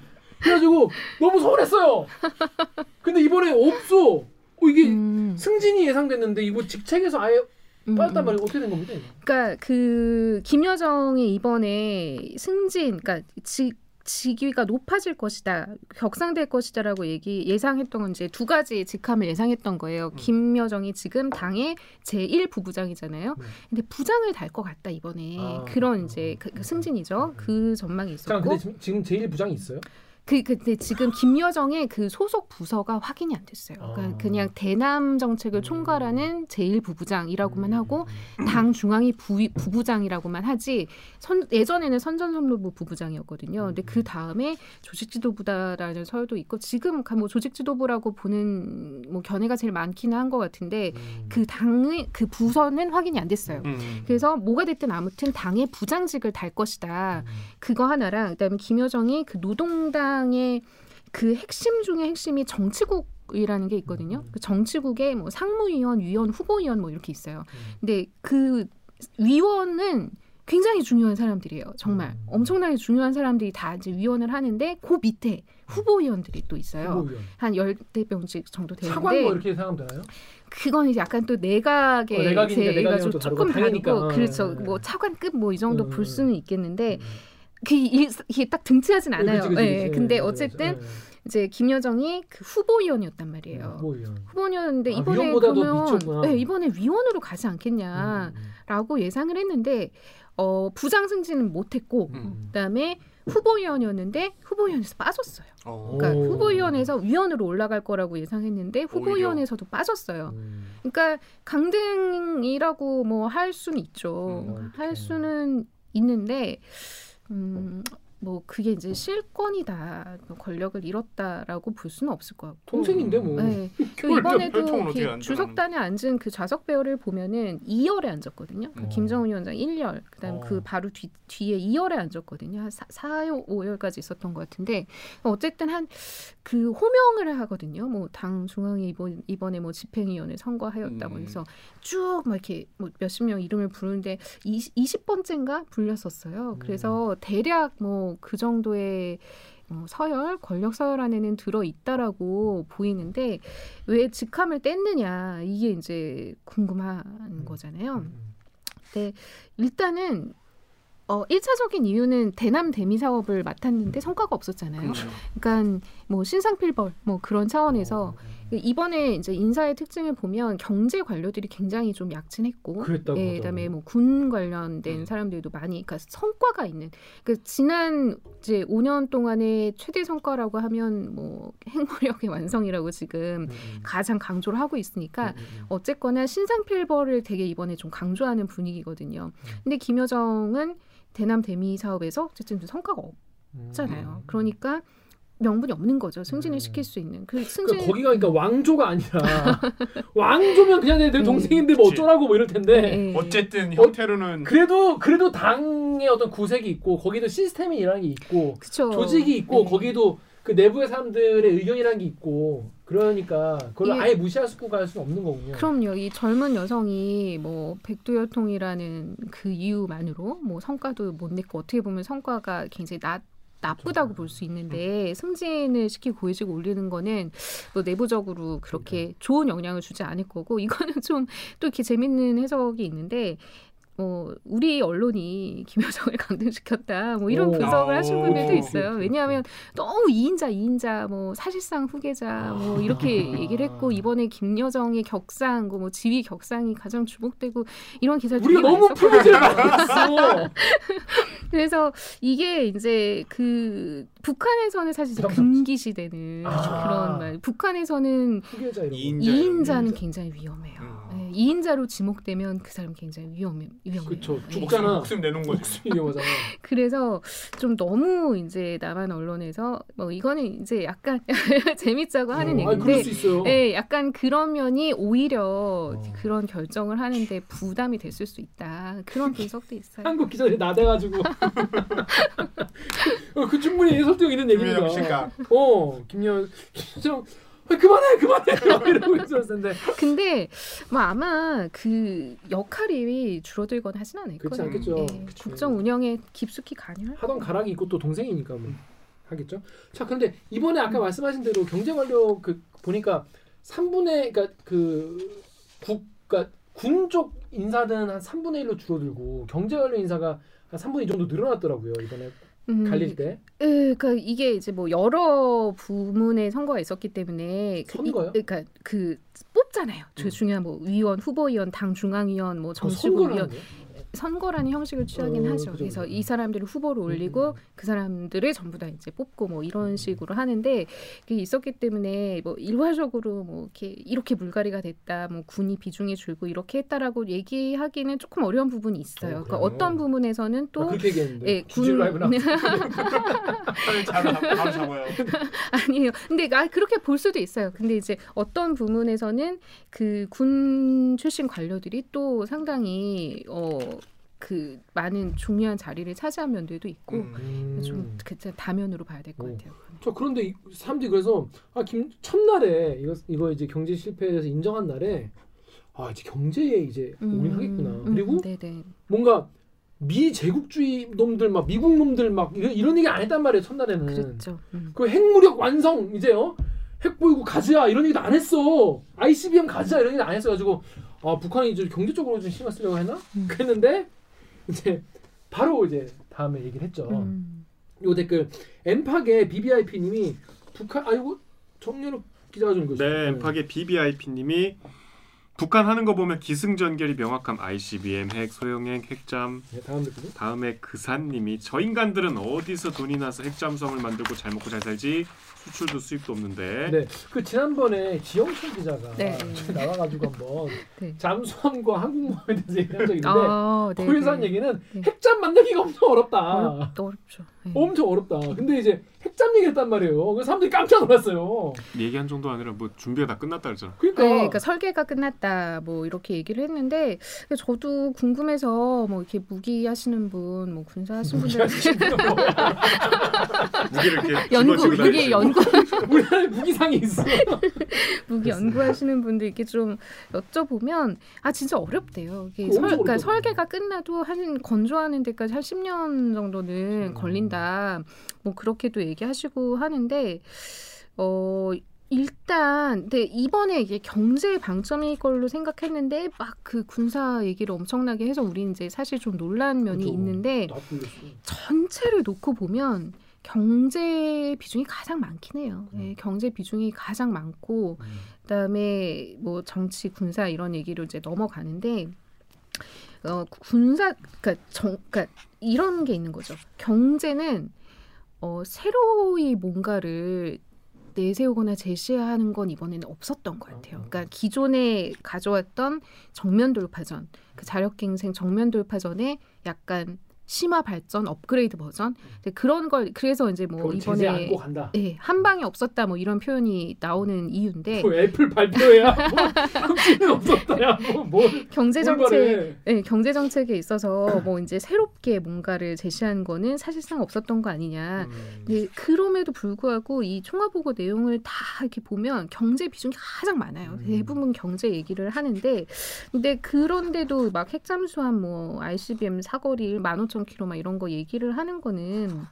그래가지고 너무 서운했어요. 근데 이번에 없어. 어, 이게 음, 승진이 예상됐는데 이거 직책에서 아예 음, 빠졌단 음. 말이에요. 어떻게 된 겁니까? 이거? 그러니까 그 김여정이 이번에 승진, 그러니까 직 직위가 높아질 것이다, 격상될 것이다라고 얘기 예상했던 건 이제 두 가지 직함을 예상했던 거예요. 음. 김여정이 지금 당의 제1 부부장이잖아요. 네. 근데 부장을 달 것 같다 이번에 아, 그런 음, 이제 음, 그, 그 음, 승진이죠. 음, 음. 그 전망이 있었고 근데 지금, 지금 제일 부장이 있어요? 그 근데 지금 김여정의 그 소속 부서가 확인이 안 됐어요. 그러니까 아. 그냥 대남 정책을 음. 총괄하는 제1 부부장이라고만 하고 음. 당 중앙위 부, 부부장이라고만 하지 선, 예전에는 선전선로부 부부장이었거든요. 근데 음. 그 다음에 조직지도부다라는 설도 있고 지금 뭐 조직지도부라고 보는 뭐 견해가 제일 많기는 한 것 같은데 음. 그 당의 그 부서는 확인이 안 됐어요. 음. 그래서 뭐가 됐든 아무튼 당의 부장직을 달 것이다. 음. 그거 하나랑 그다음에 김여정이 그 노동당 의 그 핵심 중에 핵심이 정치국 이라는 게 있거든요. 음. 그 정치국에 뭐 상무위원, 위원, 후보위원 뭐 이렇게 있어요. 음. 근데 그 위원은 굉장히 중요한 사람들이에요. 정말 음. 엄청나게 중요한 사람들이 다 이제 위원을 하는데 그 밑에 후보위원들이 또 있어요. 후보위원. 한 열대 명씩 정도 차관 뭐 되는데 이렇게 생각하면 되나요? 그건 이제 약간 또 내각의 어, 내각이니까 제가 내각이랑 좀또 조금 다르고. 그렇죠. 네. 뭐 차관급 뭐 이 정도 음, 볼 음. 수는 있겠는데 음. 그 이- 이게 딱 등치하진 않아요. 그치, 그치, 예, 그치. 근데 예, 어쨌든 예, 예. 이제 김여정이 그 후보위원이었단 음, 말이에요. 후보위원. 후보위원인데 아, 이번에 그러면. 네, 이번에 위원으로 가지 않겠냐라고 음, 예상을 했는데 어, 부장 승진은 못했고 음. 그다음에 후보위원이었는데 후보위원에서 빠졌어요. 어. 그러니까 오. 후보위원에서 위원으로 올라갈 거라고 예상했는데 후보위원에서도 빠졌어요. 음. 그러니까 강등이라고 뭐 할 수는 있죠. 음, 할 어떡해. 수는 있는데 음, 뭐 그게 이제 실권이다, 뭐 권력을 잃었다라고 볼 수는 없을 것 같고. 동생인데 뭐. 네. 그 이번에도 주석단에 앉은 그 좌석 배열을 보면은 2열에 앉았거든요. 그 어. 김정은 위원장 1열, 그다음 어. 그 바로 뒤 뒤에 2열에 앉았거든요. 한 4, 4 5열까지 있었던 것 같은데 어쨌든 한 그 호명을 하거든요. 뭐 당 중앙이 이번 이번에 뭐 집행위원회 선거하였다고 음. 해서 쭉 막 이렇게 뭐 몇십 명 이름을 부르는데 20, 20번째인가 불렸었어요. 음. 그래서 대략 뭐뭐 그 정도의 어, 서열, 권력 서열 안에는 들어 있다라고 보이는데 왜 직함을 뗐느냐 이게 이제 궁금한 거잖아요. 네, 일단은 어, 1차적인 이유는 대남 대미 사업을 맡았는데 성과가 없었잖아요. 그렇죠. 그러니까 뭐 신상필벌 뭐 그런 차원에서 이번에 이제 인사의 특징을 보면 경제 관료들이 굉장히 좀 약진했고 그랬다고 예. 그다음에 뭐 군 관련된 사람들도 많이 그러니까 성과가 있는 그 지난 이제 5년 동안의 최대 성과라고 하면 뭐 핵무력의 완성이라고 지금 가장 강조를 하고 있으니까 어쨌거나 신상필벌을 되게 이번에 좀 강조하는 분위기거든요. 근데 김여정은 대남 대미 사업에서 어쨌든 좀 성과가 없잖아요. 그러니까 명분이 없는 거죠. 승진을 음. 시킬 수 있는 그 승진 그러니까 거기가 그러니까 왕조가 아니라 왕조면 그냥 내, 내 음. 동생인데 뭐. 어쩌라고 뭐 이럴 텐데 예. 어쨌든 형태로는 그래도 그래도 당의 어떤 구색이 있고 거기도 시스템이 일하는 게 있고 그쵸. 조직이 있고 네. 거기도 그 내부의 사람들의 의견이라는 게 있고 그러니까 그걸 이게- 아예 무시할 수갈 수는 없는 거군요. 그럼요. 이 젊은 여성이 뭐 백두혈통이라는 그 이유만으로 뭐 성과도 못 냈고 어떻게 보면 성과가 굉장히 나, 나쁘다고 볼 수 있는데 승진을 시키고 고위직 올리는 거는 뭐 내부적으로 그렇게 좋은 영향을 주지 않을 거고 이거는 좀 또 이렇게 재밌는 해석이 있는데 뭐 우리 언론이 김여정을 강등시켰다 뭐 이런 오. 분석을 하신 오. 분들도 있어요. 오케이, 왜냐하면 너무 2인자 2인자 뭐 사실상 후계자 뭐 이렇게 얘기를 했고 이번에 김여정의 격상 뭐 지위 격상이 가장 주목되고 이런 기사들이 우리가 많이 너무. 풀어지를 못했어. 그래서 이게 이제 그 북한에서는 사실. 금기시되는 아. 그런 말. 북한에서는 후계자 이런 거. 이인자. 2인자는 이인자. 굉장히 위험해요. 음. 네, 2인자로 지목되면 그 사람 굉장히 위험해, 위험해요. 그쵸. 네. 죽- 목숨. 목숨 내놓은 거지. 목숨이 위험하잖아. 그래서 좀 너무 이제 남한 언론에서 뭐 이거는 이제 약간 재밌자고 하는 어, 얘기인데 수 있어요. 네, 약간 그런 면이 오히려 어. 그런 결정을 하는데 부담이 됐을 수 있다. 그런 분석도 있어요. 한국 기자들이 나대가지고 어, 그 충분히 설득 있는 얘기입니다. 김여정 씨가 어 김여 김여정 아, 그만해 그만해 이러고 있었는데 근데 뭐 아마 그 역할이 줄어들거나 하진 않을 그렇지 거예요. 않겠죠. 예, 그치. 국정 운영에 깊숙이 관여할 하던. 가락이 있고 또 동생이니까 뭐 하겠죠. 자 그런데 이번에 아까 말씀하신 대로 경제 관료 그 보니까 3분의 그러니까 그 국가 군 쪽 인사는 한 3분의 1로 줄어들고 경제 관료 인사가 한 3분의 2 정도 늘어났더라고요 이번에 음, 갈릴 때. 예, 그러니까 이게 이제 뭐 여러 부문의 선거가 있었기 때문에 그 이- 선거요? 그러니까 그 뽑잖아요. 주- 음. 중요한 뭐 위원, 후보위원, 당 중앙위원, 뭐 어, 게? 선거라는 형식을 취하긴 어, 하죠. 그죠, 그래서. 이 사람들을 후보로 올리고 음. 그 사람들을 전부 다 이제 뽑고 뭐 이런 음. 식으로 하는데 그게 있었기 때문에 뭐 일괄적으로 뭐 이렇게 이렇게 물갈이가 됐다, 뭐 군이 비중이 줄고 이렇게 했다라고 얘기하기는 조금 어려운 부분이 있어요. 어, 그러니까? 어떤 부분에서는 나또 얘기했는데 예, 잡아요. 아니에요. 근데 아 그렇게 볼 수도 있어요. 근데 이제 어떤 부분에서는 그 군 출신 관료들이 또 상당히 어 그 많은 중요한 자리를 차지한 면들도 있고 음. 좀 그, 다면으로 봐야 될것 오. 같아요. 저 그런데 이, 사람들이 그래서 아 김 첫날에 이거 이거 이제 경제 실패에 대해서 인정한 날에 아 이제 경제에 이제 올인하겠구나. 음, 그리고 네네. 뭔가 미 제국주의 놈들 막 미국 놈들 막 이런, 이런 얘기 안 했단 말이에요 첫날에는. 그랬죠. 음. 그 핵무력 완성 이제요 핵 보이고 가자 이런 얘기도 안 했어. ICBM 가자 이런 얘기 안 했어 가지고 아 북한이 이제 경제적으로 좀 신경 쓰려고 했나? 음. 그랬는데 이제 바로 이제 다음에 얘기를 했죠. 음. 요 댓글 엠팍의 BBIP님이 북한 아이고 정연욱 기자가 준 거죠. 네, 엠팍의 BBIP님이 북한 하는 거 보면 기승전결이 명확함 ICBM 핵 소형핵 핵잠 네, 다음 댓글. 다음에 그사님이 저 인간들은 어디서 돈이 나서 핵잠수함을 만들고 잘 먹고 잘 살지 수출도 수입도 없는데 네, 그 지난번에 지영철 기자가 네. 나와가지고 한번 네. 잠수함과 한국모함에 대해서 얘기한 적이 있는데 아, 네. 거기서 한 얘기는 네. 핵잠 만들기가 엄청 어렵다. 어렵, 어렵죠. 네. 엄청 어렵다. 근데 이제 핵 핵잠 얘기했단 말이에요. 사람들이 깜짝 놀랐어요. 얘기한 정도 아니라 뭐 준비가 다 끝났다 그랬잖아. 그러니까, 네, 그러니까 설계가 끝났다 뭐 이렇게 얘기를 했는데 저도 궁금해서 뭐 이렇게 무기 하시는 분, 뭐 군사 하시는 분들 무기를 이렇게 연구 무기. 연구 우리나라에 무기상이 있어. 무기 연구하시는 분들 이렇게 좀 여쭤보면 아 진짜 어렵대요. 이게 설, 그러니까. 설계가 끝나도 한 건조하는 데까지 한 10년 정도는 음. 걸린다. 뭐 그렇게도 얘기하시고 하는데 어 일단 근데 이번에 이게 경제 방점일 걸로 생각했는데 막 그 군사 얘기를 엄청나게 해서 우리 이제 사실 좀 놀란 면이 그죠. 있는데. 전체를 놓고 보면 경제 비중이 가장 많긴 해요. 음. 예, 경제 비중이 가장 많고 그다음에 뭐 정치, 군사 이런 얘기로 이제 넘어가는데 어 군사 그러니까 정 그러니까 이런 게 있는 거죠. 경제는 어 새로이 뭔가를 내세우거나 제시하는 건 이번에는 없었던 것 같아요. 그러니까 기존에 가져왔던 정면 돌파전, 그 자력갱생 정면 돌파전에 약간 심화 발전, 업그레이드 버전 이제 그런 걸 그래서 이제 뭐 이번에. 예, 한 방에 없었다 뭐 이런 표현이 나오는 이유인데 뭐 애플 발표야. 뭐 없었다야. 뭐 뭘. 경제 정책. 네, 경제 정책에 있어서 뭐 이제 새롭게 뭔가를 제시한 거는 사실상 없었던 거 아니냐. 음. 네, 그럼에도 불구하고 이 총화보고 내용을 다 이렇게 보면 경제 비중이 가장 많아요. 음. 대부분 경제 얘기를 하는데, 근데 그런데도 막 핵잠수함, 뭐 ICBM 사거리 15,000km 막 이런 거 얘기를 하는 거는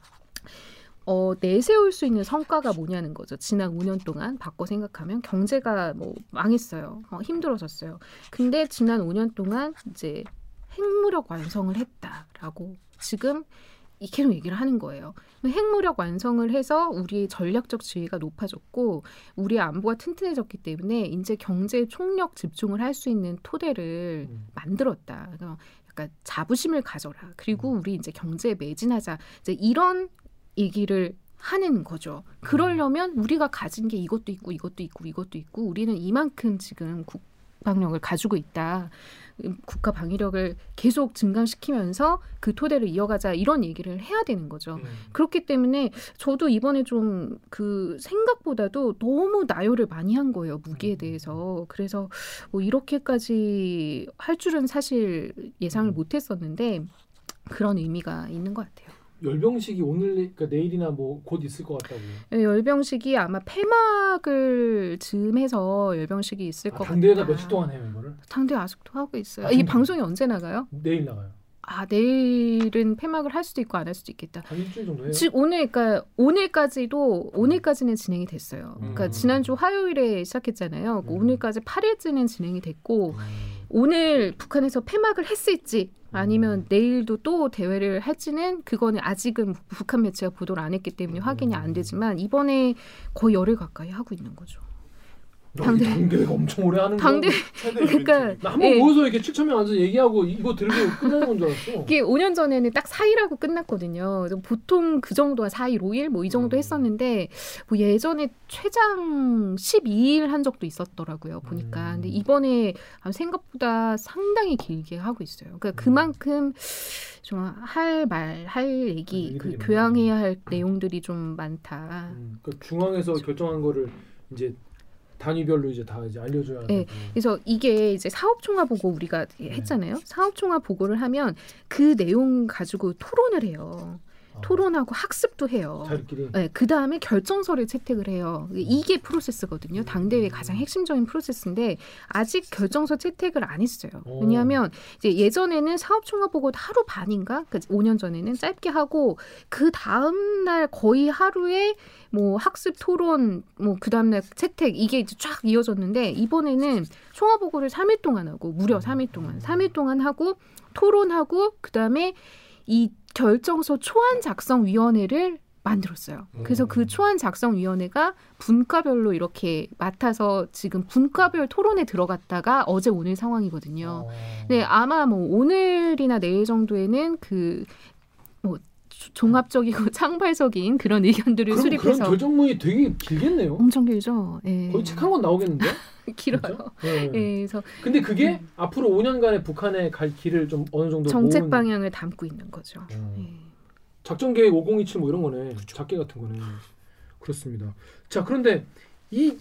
어, 내세울 수 있는 성과가 뭐냐는 거죠. 지난 5년 동안 바꿔 생각하면 경제가 뭐 망했어요. 어, 힘들어졌어요. 근데 지난 5년 동안 이제 핵무력 완성을 했다라고 지금 이 계속 얘기를 하는 거예요. 핵무력 완성을 해서 우리의 전략적 지위가 높아졌고 우리의 안보가 튼튼해졌기 때문에 이제 경제 총력 집중을 할 수 있는 토대를 음. 만들었다. 그래서 약간 자부심을 가져라. 그리고 우리 이제 경제에 매진하자. 이제 이런 얘기를 하는 거죠. 그러려면 우리가 가진 게 이것도 있고 이것도 있고 이것도 있고 우리는 이만큼 지금 국방력을 가지고 있다. 음, 국가 방위력을 계속 증강시키면서 그 토대를 이어가자 이런 얘기를 해야 되는 거죠. 음. 그렇기 때문에 저도 이번에 좀 그 생각보다도 너무 나열을 많이 한 거예요 무기에 대해서 그래서 뭐 이렇게까지 할 줄은 사실 예상을 못 했었는데 그런 의미가 있는 것 같아요. 열병식이 오늘 그러니까 내일이나 뭐 곧 있을 것 같다고. 예, 열병식이 아마 폐막을 즈음해서 열병식이 있을 아, 것 당대회가 같다. 며칠 동안 해요 이거를? 당대 아직도 하고 있어요. 아, 이? 방송이 언제 나가요? 내일 나가요. 아 내일은 폐막을 할 수도 있고 안 할 수도 있겠다. 한 일주일 정도 해요. 지금 오늘 그러니까 오늘까지도 오늘까지는 진행이 됐어요. 그러니까 음. 지난주 화요일에 시작했잖아요. 그 음. 오늘까지 8일째는 진행이 됐고 음. 오늘 북한에서 폐막을 했을지 아니면 음. 내일도 또 대회를 할지는 그거는 아직은 북한 매체가 보도를 안 했기 때문에 확인이 안 되지만 이번에 거의 열흘 가까이 하고 있는 거죠. 당대- 당대 당대회가 엄청 오래 하는 당대 그러니까. 나한번 예. 모여서 이렇게 7천 명 앉아서 얘기하고 이거 들고 끝나는 건 줄 알았어. 이게 5년 전에는 딱 4일하고 끝났거든요. 보통 그 정도가 4일, 5일 뭐 이 정도 음. 했었는데 뭐 예전에 최장 12일 한 적도 있었더라고요. 보니까. 음. 근데 이번에 아, 생각보다 상당히 길게 하고 있어요. 그러니까 음. 그만큼 좀 할 말, 할 얘기, 그. 교양해야 할 내용들이 좀 많다. 음, 그 중앙에서 결정한 거를 이제 단위별로 이제 다 이제 알려줘야 예, 되고. 그래서 이게 이제 사업 총화 보고 우리가 네. 했잖아요. 사업 총화 보고를 하면 그 내용 가지고 토론을 해요. 아, 토론하고 학습도 해요. 자기끼리. 네, 그 다음에 결정서를 채택을 해요. 이게 프로세스거든요. 당대회 가장 핵심적인 프로세스인데 아직 결정서 채택을 안 했어요. 오. 왜냐하면 이제 예전에는 사업총화 보고 하루 반인가, 그 5년 전에는 짧게 하고 그 다음 날 거의 하루에 뭐 학습 토론, 뭐 그 다음 날 채택 이게 이제 쫙 이어졌는데 이번에는 총화 보고를 3일 동안 하고 무려 3일 동안, 3일 동안 하고 토론하고 그 다음에 이 결정서 초안 작성 위원회를 만들었어요. 그래서 음. 그 초안 작성 위원회가 분과별로 이렇게 맡아서 지금 분과별 토론에 들어갔다가 어제 오늘 상황이거든요. 어. 네, 아마 뭐 오늘이나 내일 정도에는 그뭐 종합적이고 창발적인 그런 의견들을 그럼 그런 수립해서 결정문이 되게 길겠네요. 엄청 길죠. 예. 거의 책 한 권 나오겠는데? 길어요. 네. 예, 그래서 근데 그게 앞으로 5년간의 북한에 갈 길을 좀 어느 정도 정책 모은- 방향을 담고 있는 거죠. 음. 예. 작전 계획 5027 뭐 이런 거네. 작계 같은 거네. 그렇습니다. 자 그런데 이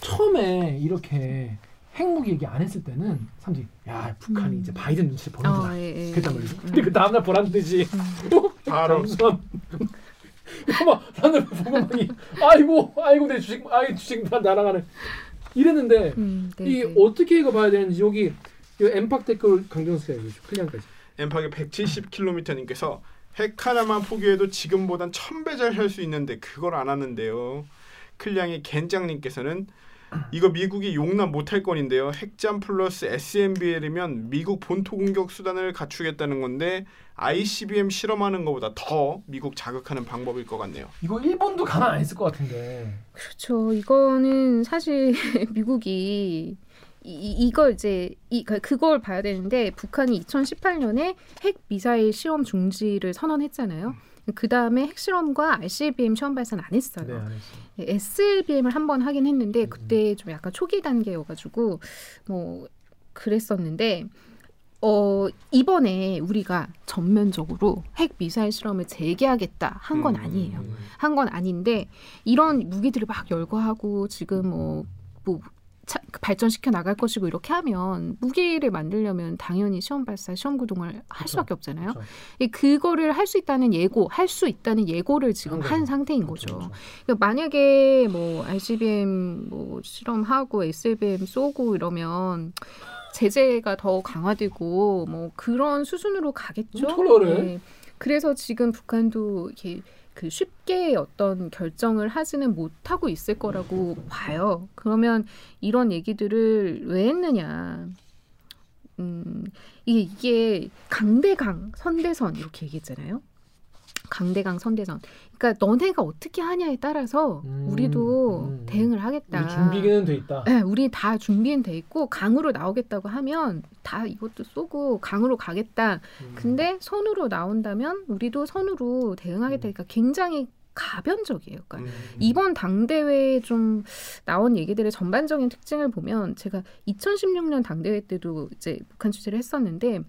처음에 이렇게 핵무기 얘기 안 했을 때는 사람들이 야 북한이 음. 이제 바이든 눈치를 보는구나. 어, 예, 예. 그랬단 말이죠. 음. 근데 그 다음날 보란 듯이 바로 잠수함. 막 사람들 보고 막 이- 아이고 아이고 내 주식 아이 주식 다 날아가는 이랬는데 음, 네, 이 네. 어떻게 이거 봐야 되는지 여기 이 엠팍 댓글 강정수가 얘기해줘 클리앙까지. 엠팍의 170km님께서 핵 하나만 포기해도 지금보단 천배잘할수 있는데 그걸 안 하는데요. 클량의 겐장님께서는 이거 미국이 용납 못할 건인데요. 핵잠 플러스 SMBL이면 미국 본토 공격 수단을 갖추겠다는 건데 ICBM 실험하는 것보다 더 미국 자극하는 방법일 것 같네요. 이거 일본도 가만 안 했을 것 같은데. 그렇죠. 이거는 사실 미국이 이, 이- 이걸 이제 이 그- 그걸 봐야 되는데 북한이 2018년에 핵 미사일 시험 중지를 선언했잖아요. 그 다음에 핵실험과 ICBM 시험 발사는 안 했어요. 네, 안 했어. SLBM을 한 번 하긴 했는데 음. 그때 좀 약간 초기 단계여가지고 뭐 그랬었는데 어 이번에 우리가 전면적으로 핵 미사일 실험을 재개하겠다 한건 음. 아니에요. 한 건 아닌데 이런 무기들을 막 열거하고 지금 뭐, 뭐 차- 발전시켜 나갈 것이고 이렇게 하면 무기를 만들려면 당연히 시험 발사, 시험 구동을 할. 수밖에 없잖아요. 그렇죠. 이 그거를 할 수 있다는 예고, 할 수 있다는 예고를 지금 한. 상태인 그렇죠, 거죠. 그렇죠. 그러니까 만약에 뭐 ICBM 뭐 실험하고 SLBM 쏘고 이러면 제재가 더 강화되고 뭐 그런 수준으로 가겠죠. 토러를? 네. 그래서 지금 북한도 이렇게 그 쉽게 어떤 결정을 하지는 못하고 있을 거라고 봐요. 그러면 이런 얘기들을 왜 했느냐? 음, 이게 이게 강대강 선대선 이렇게 얘기했잖아요. 강대강 선대선. 그러니까 너네가 어떻게 하냐에 따라서 음, 우리도 음. 대응을 하겠다. 우리 준비는 돼 있다. 네, 우리 다 준비는 돼 있고 강으로 나오겠다고 하면 다 이것도 쏘고 강으로 가겠다. 음. 근데 선으로 나온다면 우리도 선으로 대응하겠다. 음. 그러니까 굉장히 가변적이에요. 그러니까 음. 이번 당대회에 좀 나온 얘기들의 전반적인 특징을 보면 제가 2016년 당대회 때도 이제 북한 취재를 했었는데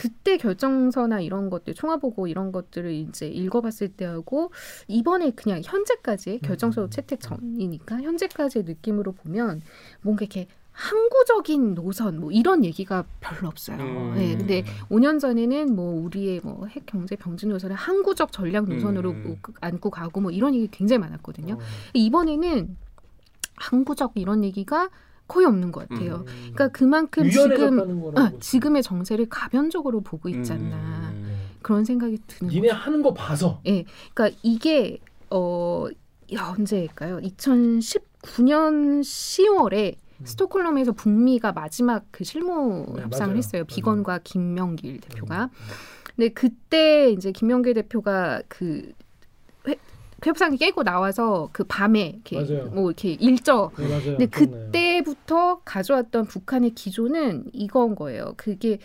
그때 결정서나 이런 것들 총화보고 이런 것들을 이제 읽어봤을 때하고 이번에 그냥 현재까지의 결정서 음. 채택 전이니까 현재까지의 느낌으로 보면 뭔가 이렇게 항구적인 노선 뭐 이런 얘기가 별로 없어요. 음. 네, 근데 5년 전에는 뭐 우리의 뭐 핵 경제 병진 노선을 항구적 전략 노선으로 음. 뭐 안고 가고 뭐 이런 얘기 굉장히 많았거든요. 어. 이번에는 항구적 이런 얘기가 거의 없는 것 같아요. 음. 그러니까 그만큼 지금 아. 지금의 정세를 가변적으로 보고 있지 않나 음. 그런 생각이 드는 니네 거죠. 하는 거 봐서 그러니까 이게 어 언제일까요? 2019년 10월에 음. 스톡홀름에서 북미가 마지막 그 실무 네, 협상을 맞아요. 했어요. 맞아요. 비건과 김명길 대표가. 음. 근데 그때 이제 김명길 대표가 그 회, 협상이 깨고 나와서 그 밤에 이렇게 맞아요. 뭐 이렇게 일저 네, 맞아요. 근데. 그때부터 가져왔던 북한의 기조는 이건 거예요. 그게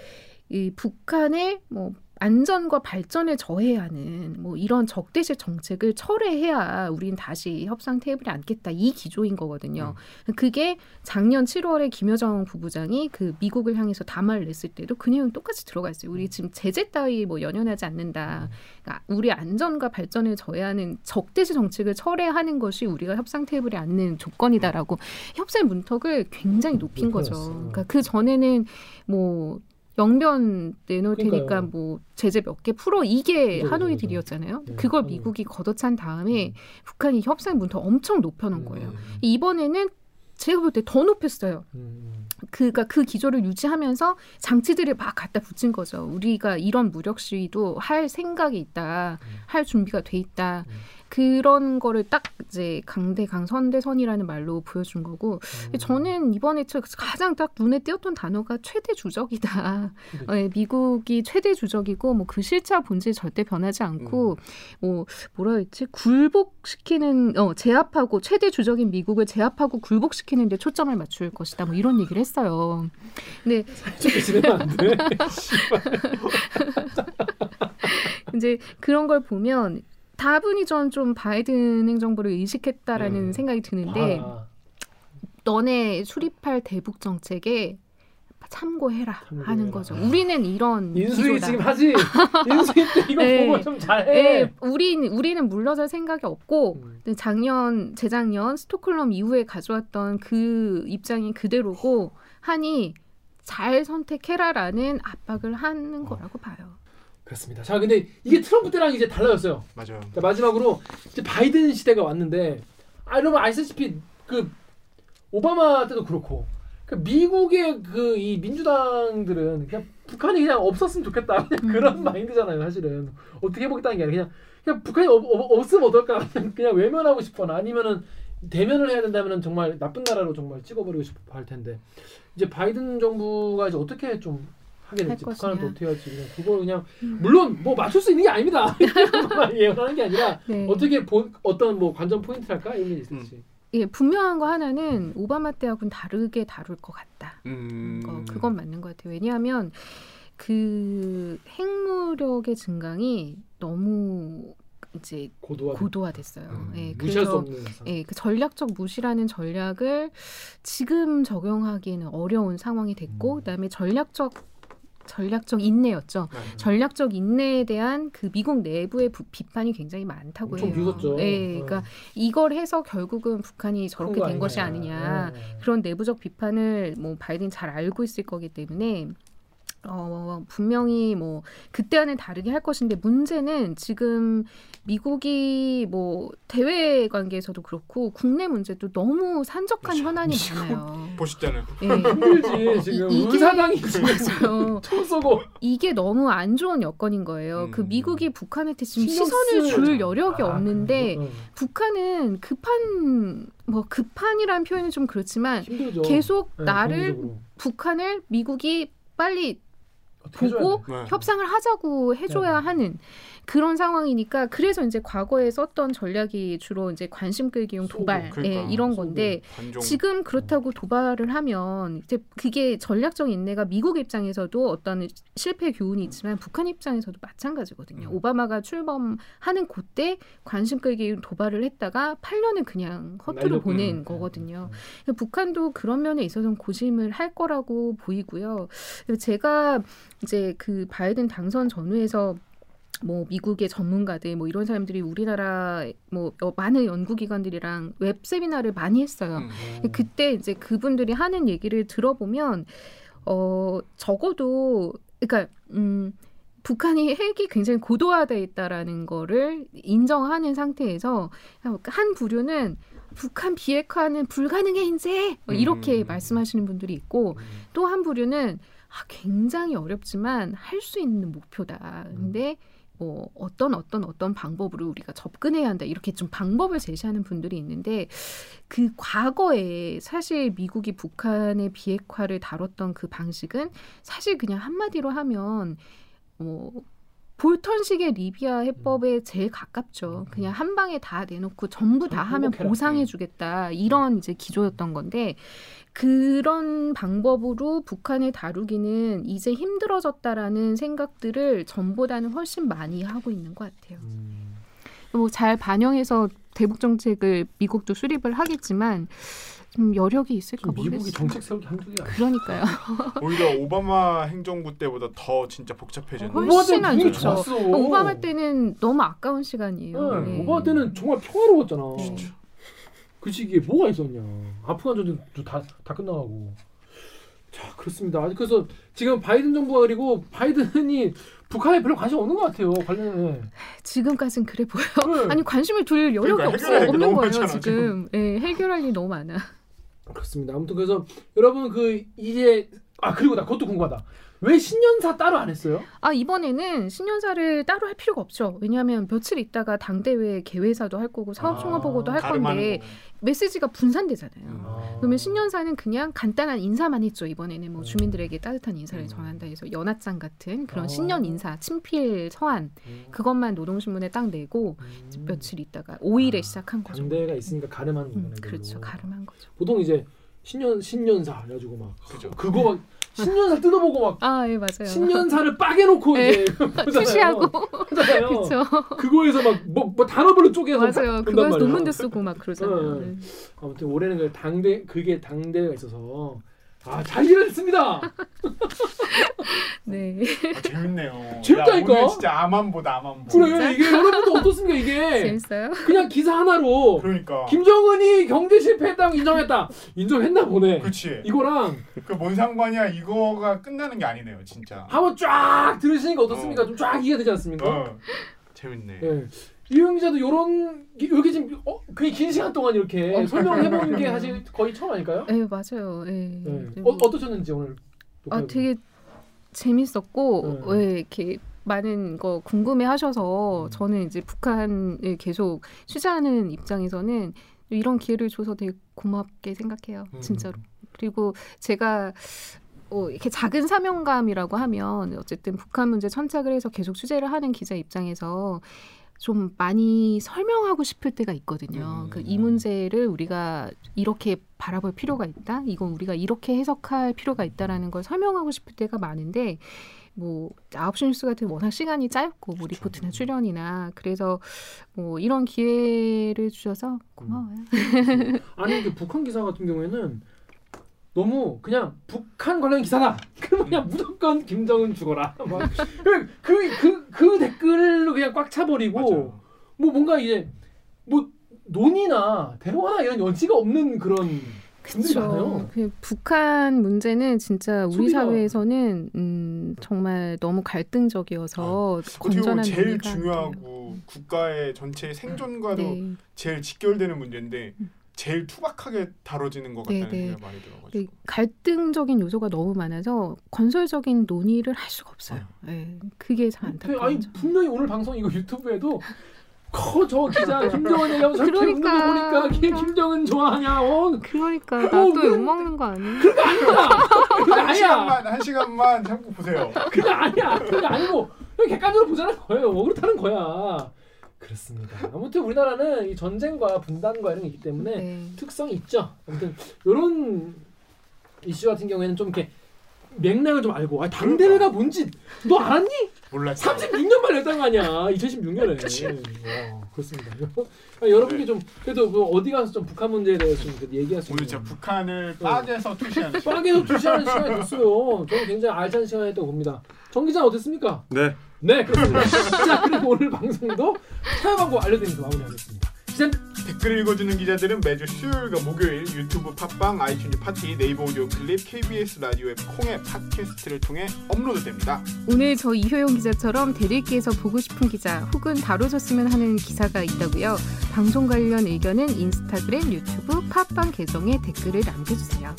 이 북한의 뭐 안전과 발전을 저해하는 뭐 이런 적대적 정책을 철회해야 우린 다시 협상 테이블에 앉겠다 이 기조인 거거든요. 그게 작년 7월에 김여정 부부장이 그 미국을 향해서 담화를 냈을 때도 그 내용 똑같이 들어가 있어요. 우리 지금 제재 따위 뭐 연연하지 않는다. 그러니까 우리 안전과 발전을 저해하는 적대적 정책을 철회하는 것이 우리가 협상 테이블에 앉는 조건이다라고 협상 문턱을 굉장히 높인 거죠. 그러니까 그 전에는 뭐 영변 내놓을 테니까 그러니까요. 뭐 제재 몇 개 풀어 이게 그죠, 하노이 그죠, 딜이었잖아요. 네, 그걸 하노이. 미국이 걷어찬 다음에 음. 북한이 협상 문턱 엄청 높여놓은 거예요. 음. 이번에는 제가 볼 때 더 높였어요. 음. 그가 그 기조를 유지하면서 장치들을 막 갖다 붙인 거죠. 우리가 이런 무력 시위도 할 생각이 있다, 음. 할 준비가 돼 있다. 음. 그런 거를 딱 이제 강대 강 선대선이라는 말로 보여준 거고 음. 저는 이번에 저 가장 딱 눈에 띄었던 단어가 최대 주적이다. 어, 예, 미국이 최대 주적이고 뭐 그 실차 본질 절대 변하지 않고 뭐 뭐라 했지 굴복시키는 어 제압하고 최대 주적인 미국을 제압하고 굴복시키는 데 초점을 맞출 것이다. 뭐 이런 얘기를 했어요. 근데. 이제 그런 걸 보면 다분히 전 좀 바이든 행정부를 의식했다라는 음. 생각이 드는데 아, 너네 수립할 대북 정책에 참고해라 참고해라. 하는 거죠. 우리는 이런 인수위. 지금 하지. 인수위 때 이거 네. 보고 좀 잘해. 예, 우린 우리는 물러설 생각이 없고 음. 작년 재작년 스톡홀름 이후에 가져왔던 그 입장이 그대로고 하니 잘 선택해라라는 압박을 하는 거라고 봐요. 그렇습니다. 자, 근데 이게 트럼프 때랑 이제 달라졌어요. 맞아요. 자, 마지막으로 이제 바이든 시대가 왔는데 아 여러분 아시다시피 그 오바마 때도 그렇고 그 미국의 그 이 민주당들은 그냥 북한이 그냥 없었으면 좋겠다 그냥 음. 그런 마인드잖아요 사실은 어떻게 해보겠다는 게 아니라 그냥 그냥 북한이 없, 없, 없으면 어떨까 그냥, 그냥 외면하고 싶거나 아니면은 대면을 해야 된다면은 정말 나쁜 나라로 정말 찍어버리고 싶어 할 텐데 이제 바이든 정부가 이제 어떻게 좀 하게 할 될지 북한은 또 것이냐. 어떻게 할지 그냥 그거 그냥 음. 물론 뭐 맞출 수 있는 게 아닙니다 예언하는 게 아니라 네. 어떻게 본 어떤 뭐 관전 포인트랄까 이런 게 있을지. 예, 분명한 거 하나는 오바마 때하고는 다르게 다룰 것 같다. 음. 어, 그건 맞는 것 같아요. 왜냐하면 그 핵무력의 증강이 너무 이제 고도화. 고도화됐어요. 음, 예, 무시할 수 그래서. 예, 그 전략적 무시라는 전략을 지금 적용하기에는 어려운 상황이 됐고, 음. 그다음에 전략적 전략적 인내였죠. 네. 전략적 인내에 대한 그 미국 내부의 부- 비판이 굉장히 많다고 해요. 미웠죠. 예, 그러니까 이걸 해서 결국은 북한이 저렇게 된 것이 아니냐. 네. 그런 내부적 비판을 뭐 바이든이 잘 알고 있을 거기 때문에 어 분명히 뭐 그때와는 다르게 할 것인데 문제는 지금 미국이 뭐 대외 관계에서도 그렇고 국내 문제도 너무 산적한 그렇죠. 현안이 많아요. 보시잖아요. 예. 힘들지 지금 이- 이게- 의사당이 지금 맞아요. 총 쏘고 이게 너무 안 좋은 여건인 거예요. 음. 그 미국이 북한한테 지금 시선을 줄. 여력이 아, 없는데 어. 북한은 급한 뭐 급한이라는 표현이 좀 그렇지만 힘들죠. 계속 네, 나를 경제적으로. 북한을 미국이 빨리 보고 돼? 네. 협상을 하자고 해줘야 네. 하는 그런 상황이니까 그래서 이제 과거에 썼던 전략이 주로 이제 관심 끌기용 도발 그러니까, 예, 이런. 건데 관종. 지금 그렇다고 도발을 하면 이제 그게 전략적 인내가 미국 입장에서도 어떤 실패 교훈이 있지만 북한 입장에서도 마찬가지거든요. 음. 오바마가 출범하는 그때 관심 끌기 도발을 했다가 8년을 그냥 허투루. 보낸 네. 거거든요. 그러니까 북한도 그런 면에 있어서는 고심을 할 거라고 보이고요. 제가 이제 그 바이든 당선 전후에서 뭐 미국의 전문가들 뭐 이런 사람들이 우리나라 뭐 여- 많은 연구기관들이랑 웹 세미나를 많이 했어요. 음. 어. 그때 이제 그분들이 하는 얘기를 들어보면 어 적어도 그러니까 음 북한이 핵이 굉장히 고도화돼 있다라는 거를 인정하는 상태에서 한 부류는 북한 비핵화는 불가능해 이제 뭐 이렇게 음. 말씀하시는 분들이 있고 또한 부류는 아, 굉장히 어렵지만 할 수 있는 목표다. 근데 뭐 어떤 어떤 어떤 방법으로 우리가 접근해야 한다 이렇게 좀 방법을 제시하는 분들이 있는데 그 과거에 사실 미국이 북한의 비핵화를 다뤘던 그 방식은 사실 그냥 한마디로 하면 뭐 볼턴식의 리비아 해법에 제일 가깝죠. 그냥 한 방에 다 내놓고 전부 다 하면. 보상해주겠다 이런 이제 기조였던 건데 그런 방법으로 북한을 다루기는 이제 힘들어졌다라는 생각들을 전보다는 훨씬 많이 하고 있는 것 같아요. 음. 뭐잘 반영해서 대북 정책을 미국도 수립을 하겠지만 좀 여력이 있을까 지금 미국이 모르겠어요. 정책 세우기 한두 개. 그러니까요. 오히려 오바마 행정부 때보다 더 진짜 복잡해졌네. 훨- 훨씬 안 좋죠. 좋았어. 오바마 때는 너무 아까운 시간이에요. 네. 네. 오바마 때는 정말 평화로웠잖아. 진짜. 그 시기에 뭐가 있었냐. 아프간 전쟁도 다, 다 끝나가고. 자, 그렇습니다. 그래서 지금 바이든 정부가 그리고 바이든이 북한에 별로 관심 없는 것 같아요. 관련해. 지금까진 그래 보여. 네. 아니 관심을 둘 여력이 그러니까 없어 없는 거예요 많잖아, 지금. 예, 해결할 일이 너무 많아. 그렇습니다. 아무튼 그래서 여러분 그 이제 아 그리고 나 그것도 궁금하다. 왜 신년사 따로 안 했어요? 아 이번에는 신년사를 따로 할 필요가 없죠. 왜냐하면 며칠 있다가 당 대회 개회사도 할 거고 사업 총화 보고도 할 건데. 메시지가 분산되잖아요. 음. 아. 그러면 신년사는 그냥 간단한 인사만 했죠 이번에는 뭐 음. 주민들에게 따뜻한 인사를 음. 전한다 해서 연합장 같은 그런 어. 신년 인사 친필 서한 음. 그것만 노동신문에 딱 내고 음. 며칠 있다가 5일에 아, 시작한 거죠. 당대가 있으니까 가름하는 음, 거구나. 그렇죠 가름한 거죠. 보통 이제 신년 신년사 해가지고 막 그죠. 그거 막 신년사 뜯어보고 막 아 예 맞아요. 신년사를 빠개놓고 네. 이제 보잖아요. 투시하고 하잖아요. 그렇죠. 그거에서 막 뭐 뭐 단어별로 쪼개서 맞아요. 그거에서. 논문도 쓰고 막 그러잖아요. 네. 네. 아무튼 올해는 그 당대 그게 당대회가 있어서 아, 잘 일했습니다. 네. 아, 재밌네요. 재밌다니까? 야, 오늘 진짜 아만보다 아만보. 그래, 이게 여러분도 어떻습니까, 이게? 재밌어요? 그냥 기사 하나로 그러니까. 김정은이 경제 실패했다고 인정했다. 인정했나 보네. 그렇지. 이거랑 그 뭔 상관이야? 이거가 끝나는 게 아니네요, 진짜. 한번 쫙 들으시니까 어떻습니까? 어. 좀쫙 이해가 되지 않습니까? 어. 재밌네. 예. 이용 기자도 요런 여기 지금 어, 굉장히 긴 시간 동안 이렇게 설명을 해보는 게 사실 거의 처음 아닐까요? 네 맞아요. 네. 네. 네, 어, 뭐- 어떠셨는지 오늘 아. 되게 재밌었고 네. 왜 이렇게 많은 거 궁금해하셔서 음. 저는 이제 북한을 계속 취재하는 입장에서는 이런 기회를 줘서 되게 고맙게 생각해요. 음. 진짜로. 그리고 제가 어, 이렇게 작은 사명감이라고 하면 어쨌든 북한 문제 천착을 해서 계속 취재를 하는 기자 입장에서 좀 많이 설명하고 싶을 때가 있거든요. 음. 그이 문제를 우리가 이렇게 바라볼 필요가 있다. 이건 우리가 이렇게 해석할 필요가 있다라는 걸 설명하고 싶을 때가 많은데 뭐 아홉 시 뉴스 같은 워낙 시간이 짧고 뭐 리포트나 출연이나 그래서 뭐 이런 기회를 주셔서 고마워요. 아니 근데 북한 기사 같은 경우에는 너무 그냥 북한 관련 기사다. 그러면 그냥 무조건 김정은 죽어라. 그그 그 그, 그 댓글로 그냥 꽉 차버리고 맞아요. 뭐 뭔가 이제 뭐 논의나 대화나 이런 여지가 없는 그런 분들이 많아요. 그 북한 문제는 진짜 우리 소비가- 사회에서는 음, 정말 너무 갈등적이어서 보면 건전한 제일. 중요하고 국가의 전체 생존과도 네. 제일 직결되는 문제인데 제일 투박하게 다뤄지는 것 같다는 네, 네. 생각이 많이 들어가지고. 그 갈등적인 요소가 너무 많아서 건설적인 논의를 할 수가 없어요. 네, 그게 참 아니 안타까워요. 분명히 오늘 방송 이거 유튜브에도 커저 기자 김정은 저렇게 거 그러니까. 보니까 김, 김정은 좋아하냐 어 그러니까 어, 나또 왜- 욕먹는 거 아니야? 그게 아니야 그게 한 아니야 시간만 한 시간만 참고 보세요. 그게 아니야 그게 아니고 객관적으로 보자는 거예요 뭐 그렇다는 거야 그렇습니다 아무튼 우리나라는 이 전쟁과 분단과 이런 게 있기 때문에 네. 특성이 있죠 아무튼 이런 이슈 같은 경우에는 좀 이렇게 맥락을 좀 알고 아 당대회가 뭔지 너 알았니? 몰랐어. 36년 만에 했던 거 아니야 2016년에 그치. 와 그렇습니다 아, 여러분께 좀 그래도 그 어디 가서 좀 북한 문제에 대해서 좀 얘기할 수 오늘 있는 진짜 북한을 빠개서 투시하는 두 시간 시간이 됐어요 저는 굉장히 알찬 시간이었다고 봅니다 정 기자 어땠습니까? 네. 네 그렇습니다 자 그리고 오늘 방송도 광고 알려드리면서 마무리하겠습니다 기자 댓글 읽어주는 기자들은 매주 수요일과 목요일 유튜브 팟빵, 아이튠즈 팟티, 네이버 오디오 클립, KBS 라디오 앱 콩의 팟캐스트를 통해 업로드됩니다. 오늘 저 이효영 기자처럼 대리기에서 보고 싶은 기자 혹은 다뤄줬으면 하는 기사가 있다고요. 방송 관련 의견은 인스타그램, 유튜브, 팟빵 계정에 댓글을 남겨주세요.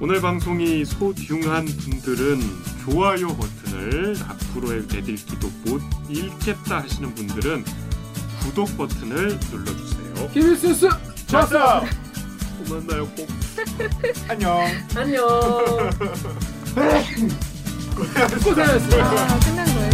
오늘 방송이 소중한 분들은 좋아요 버튼을 앞으로의 내딜기도 못 읽겠다 하시는 분들은 구독 버튼을 눌러주세요. KBS 뉴스 좋았어 또 만나요 꼭. 안녕. 안녕 고생하셨습니다 아, 끝났네.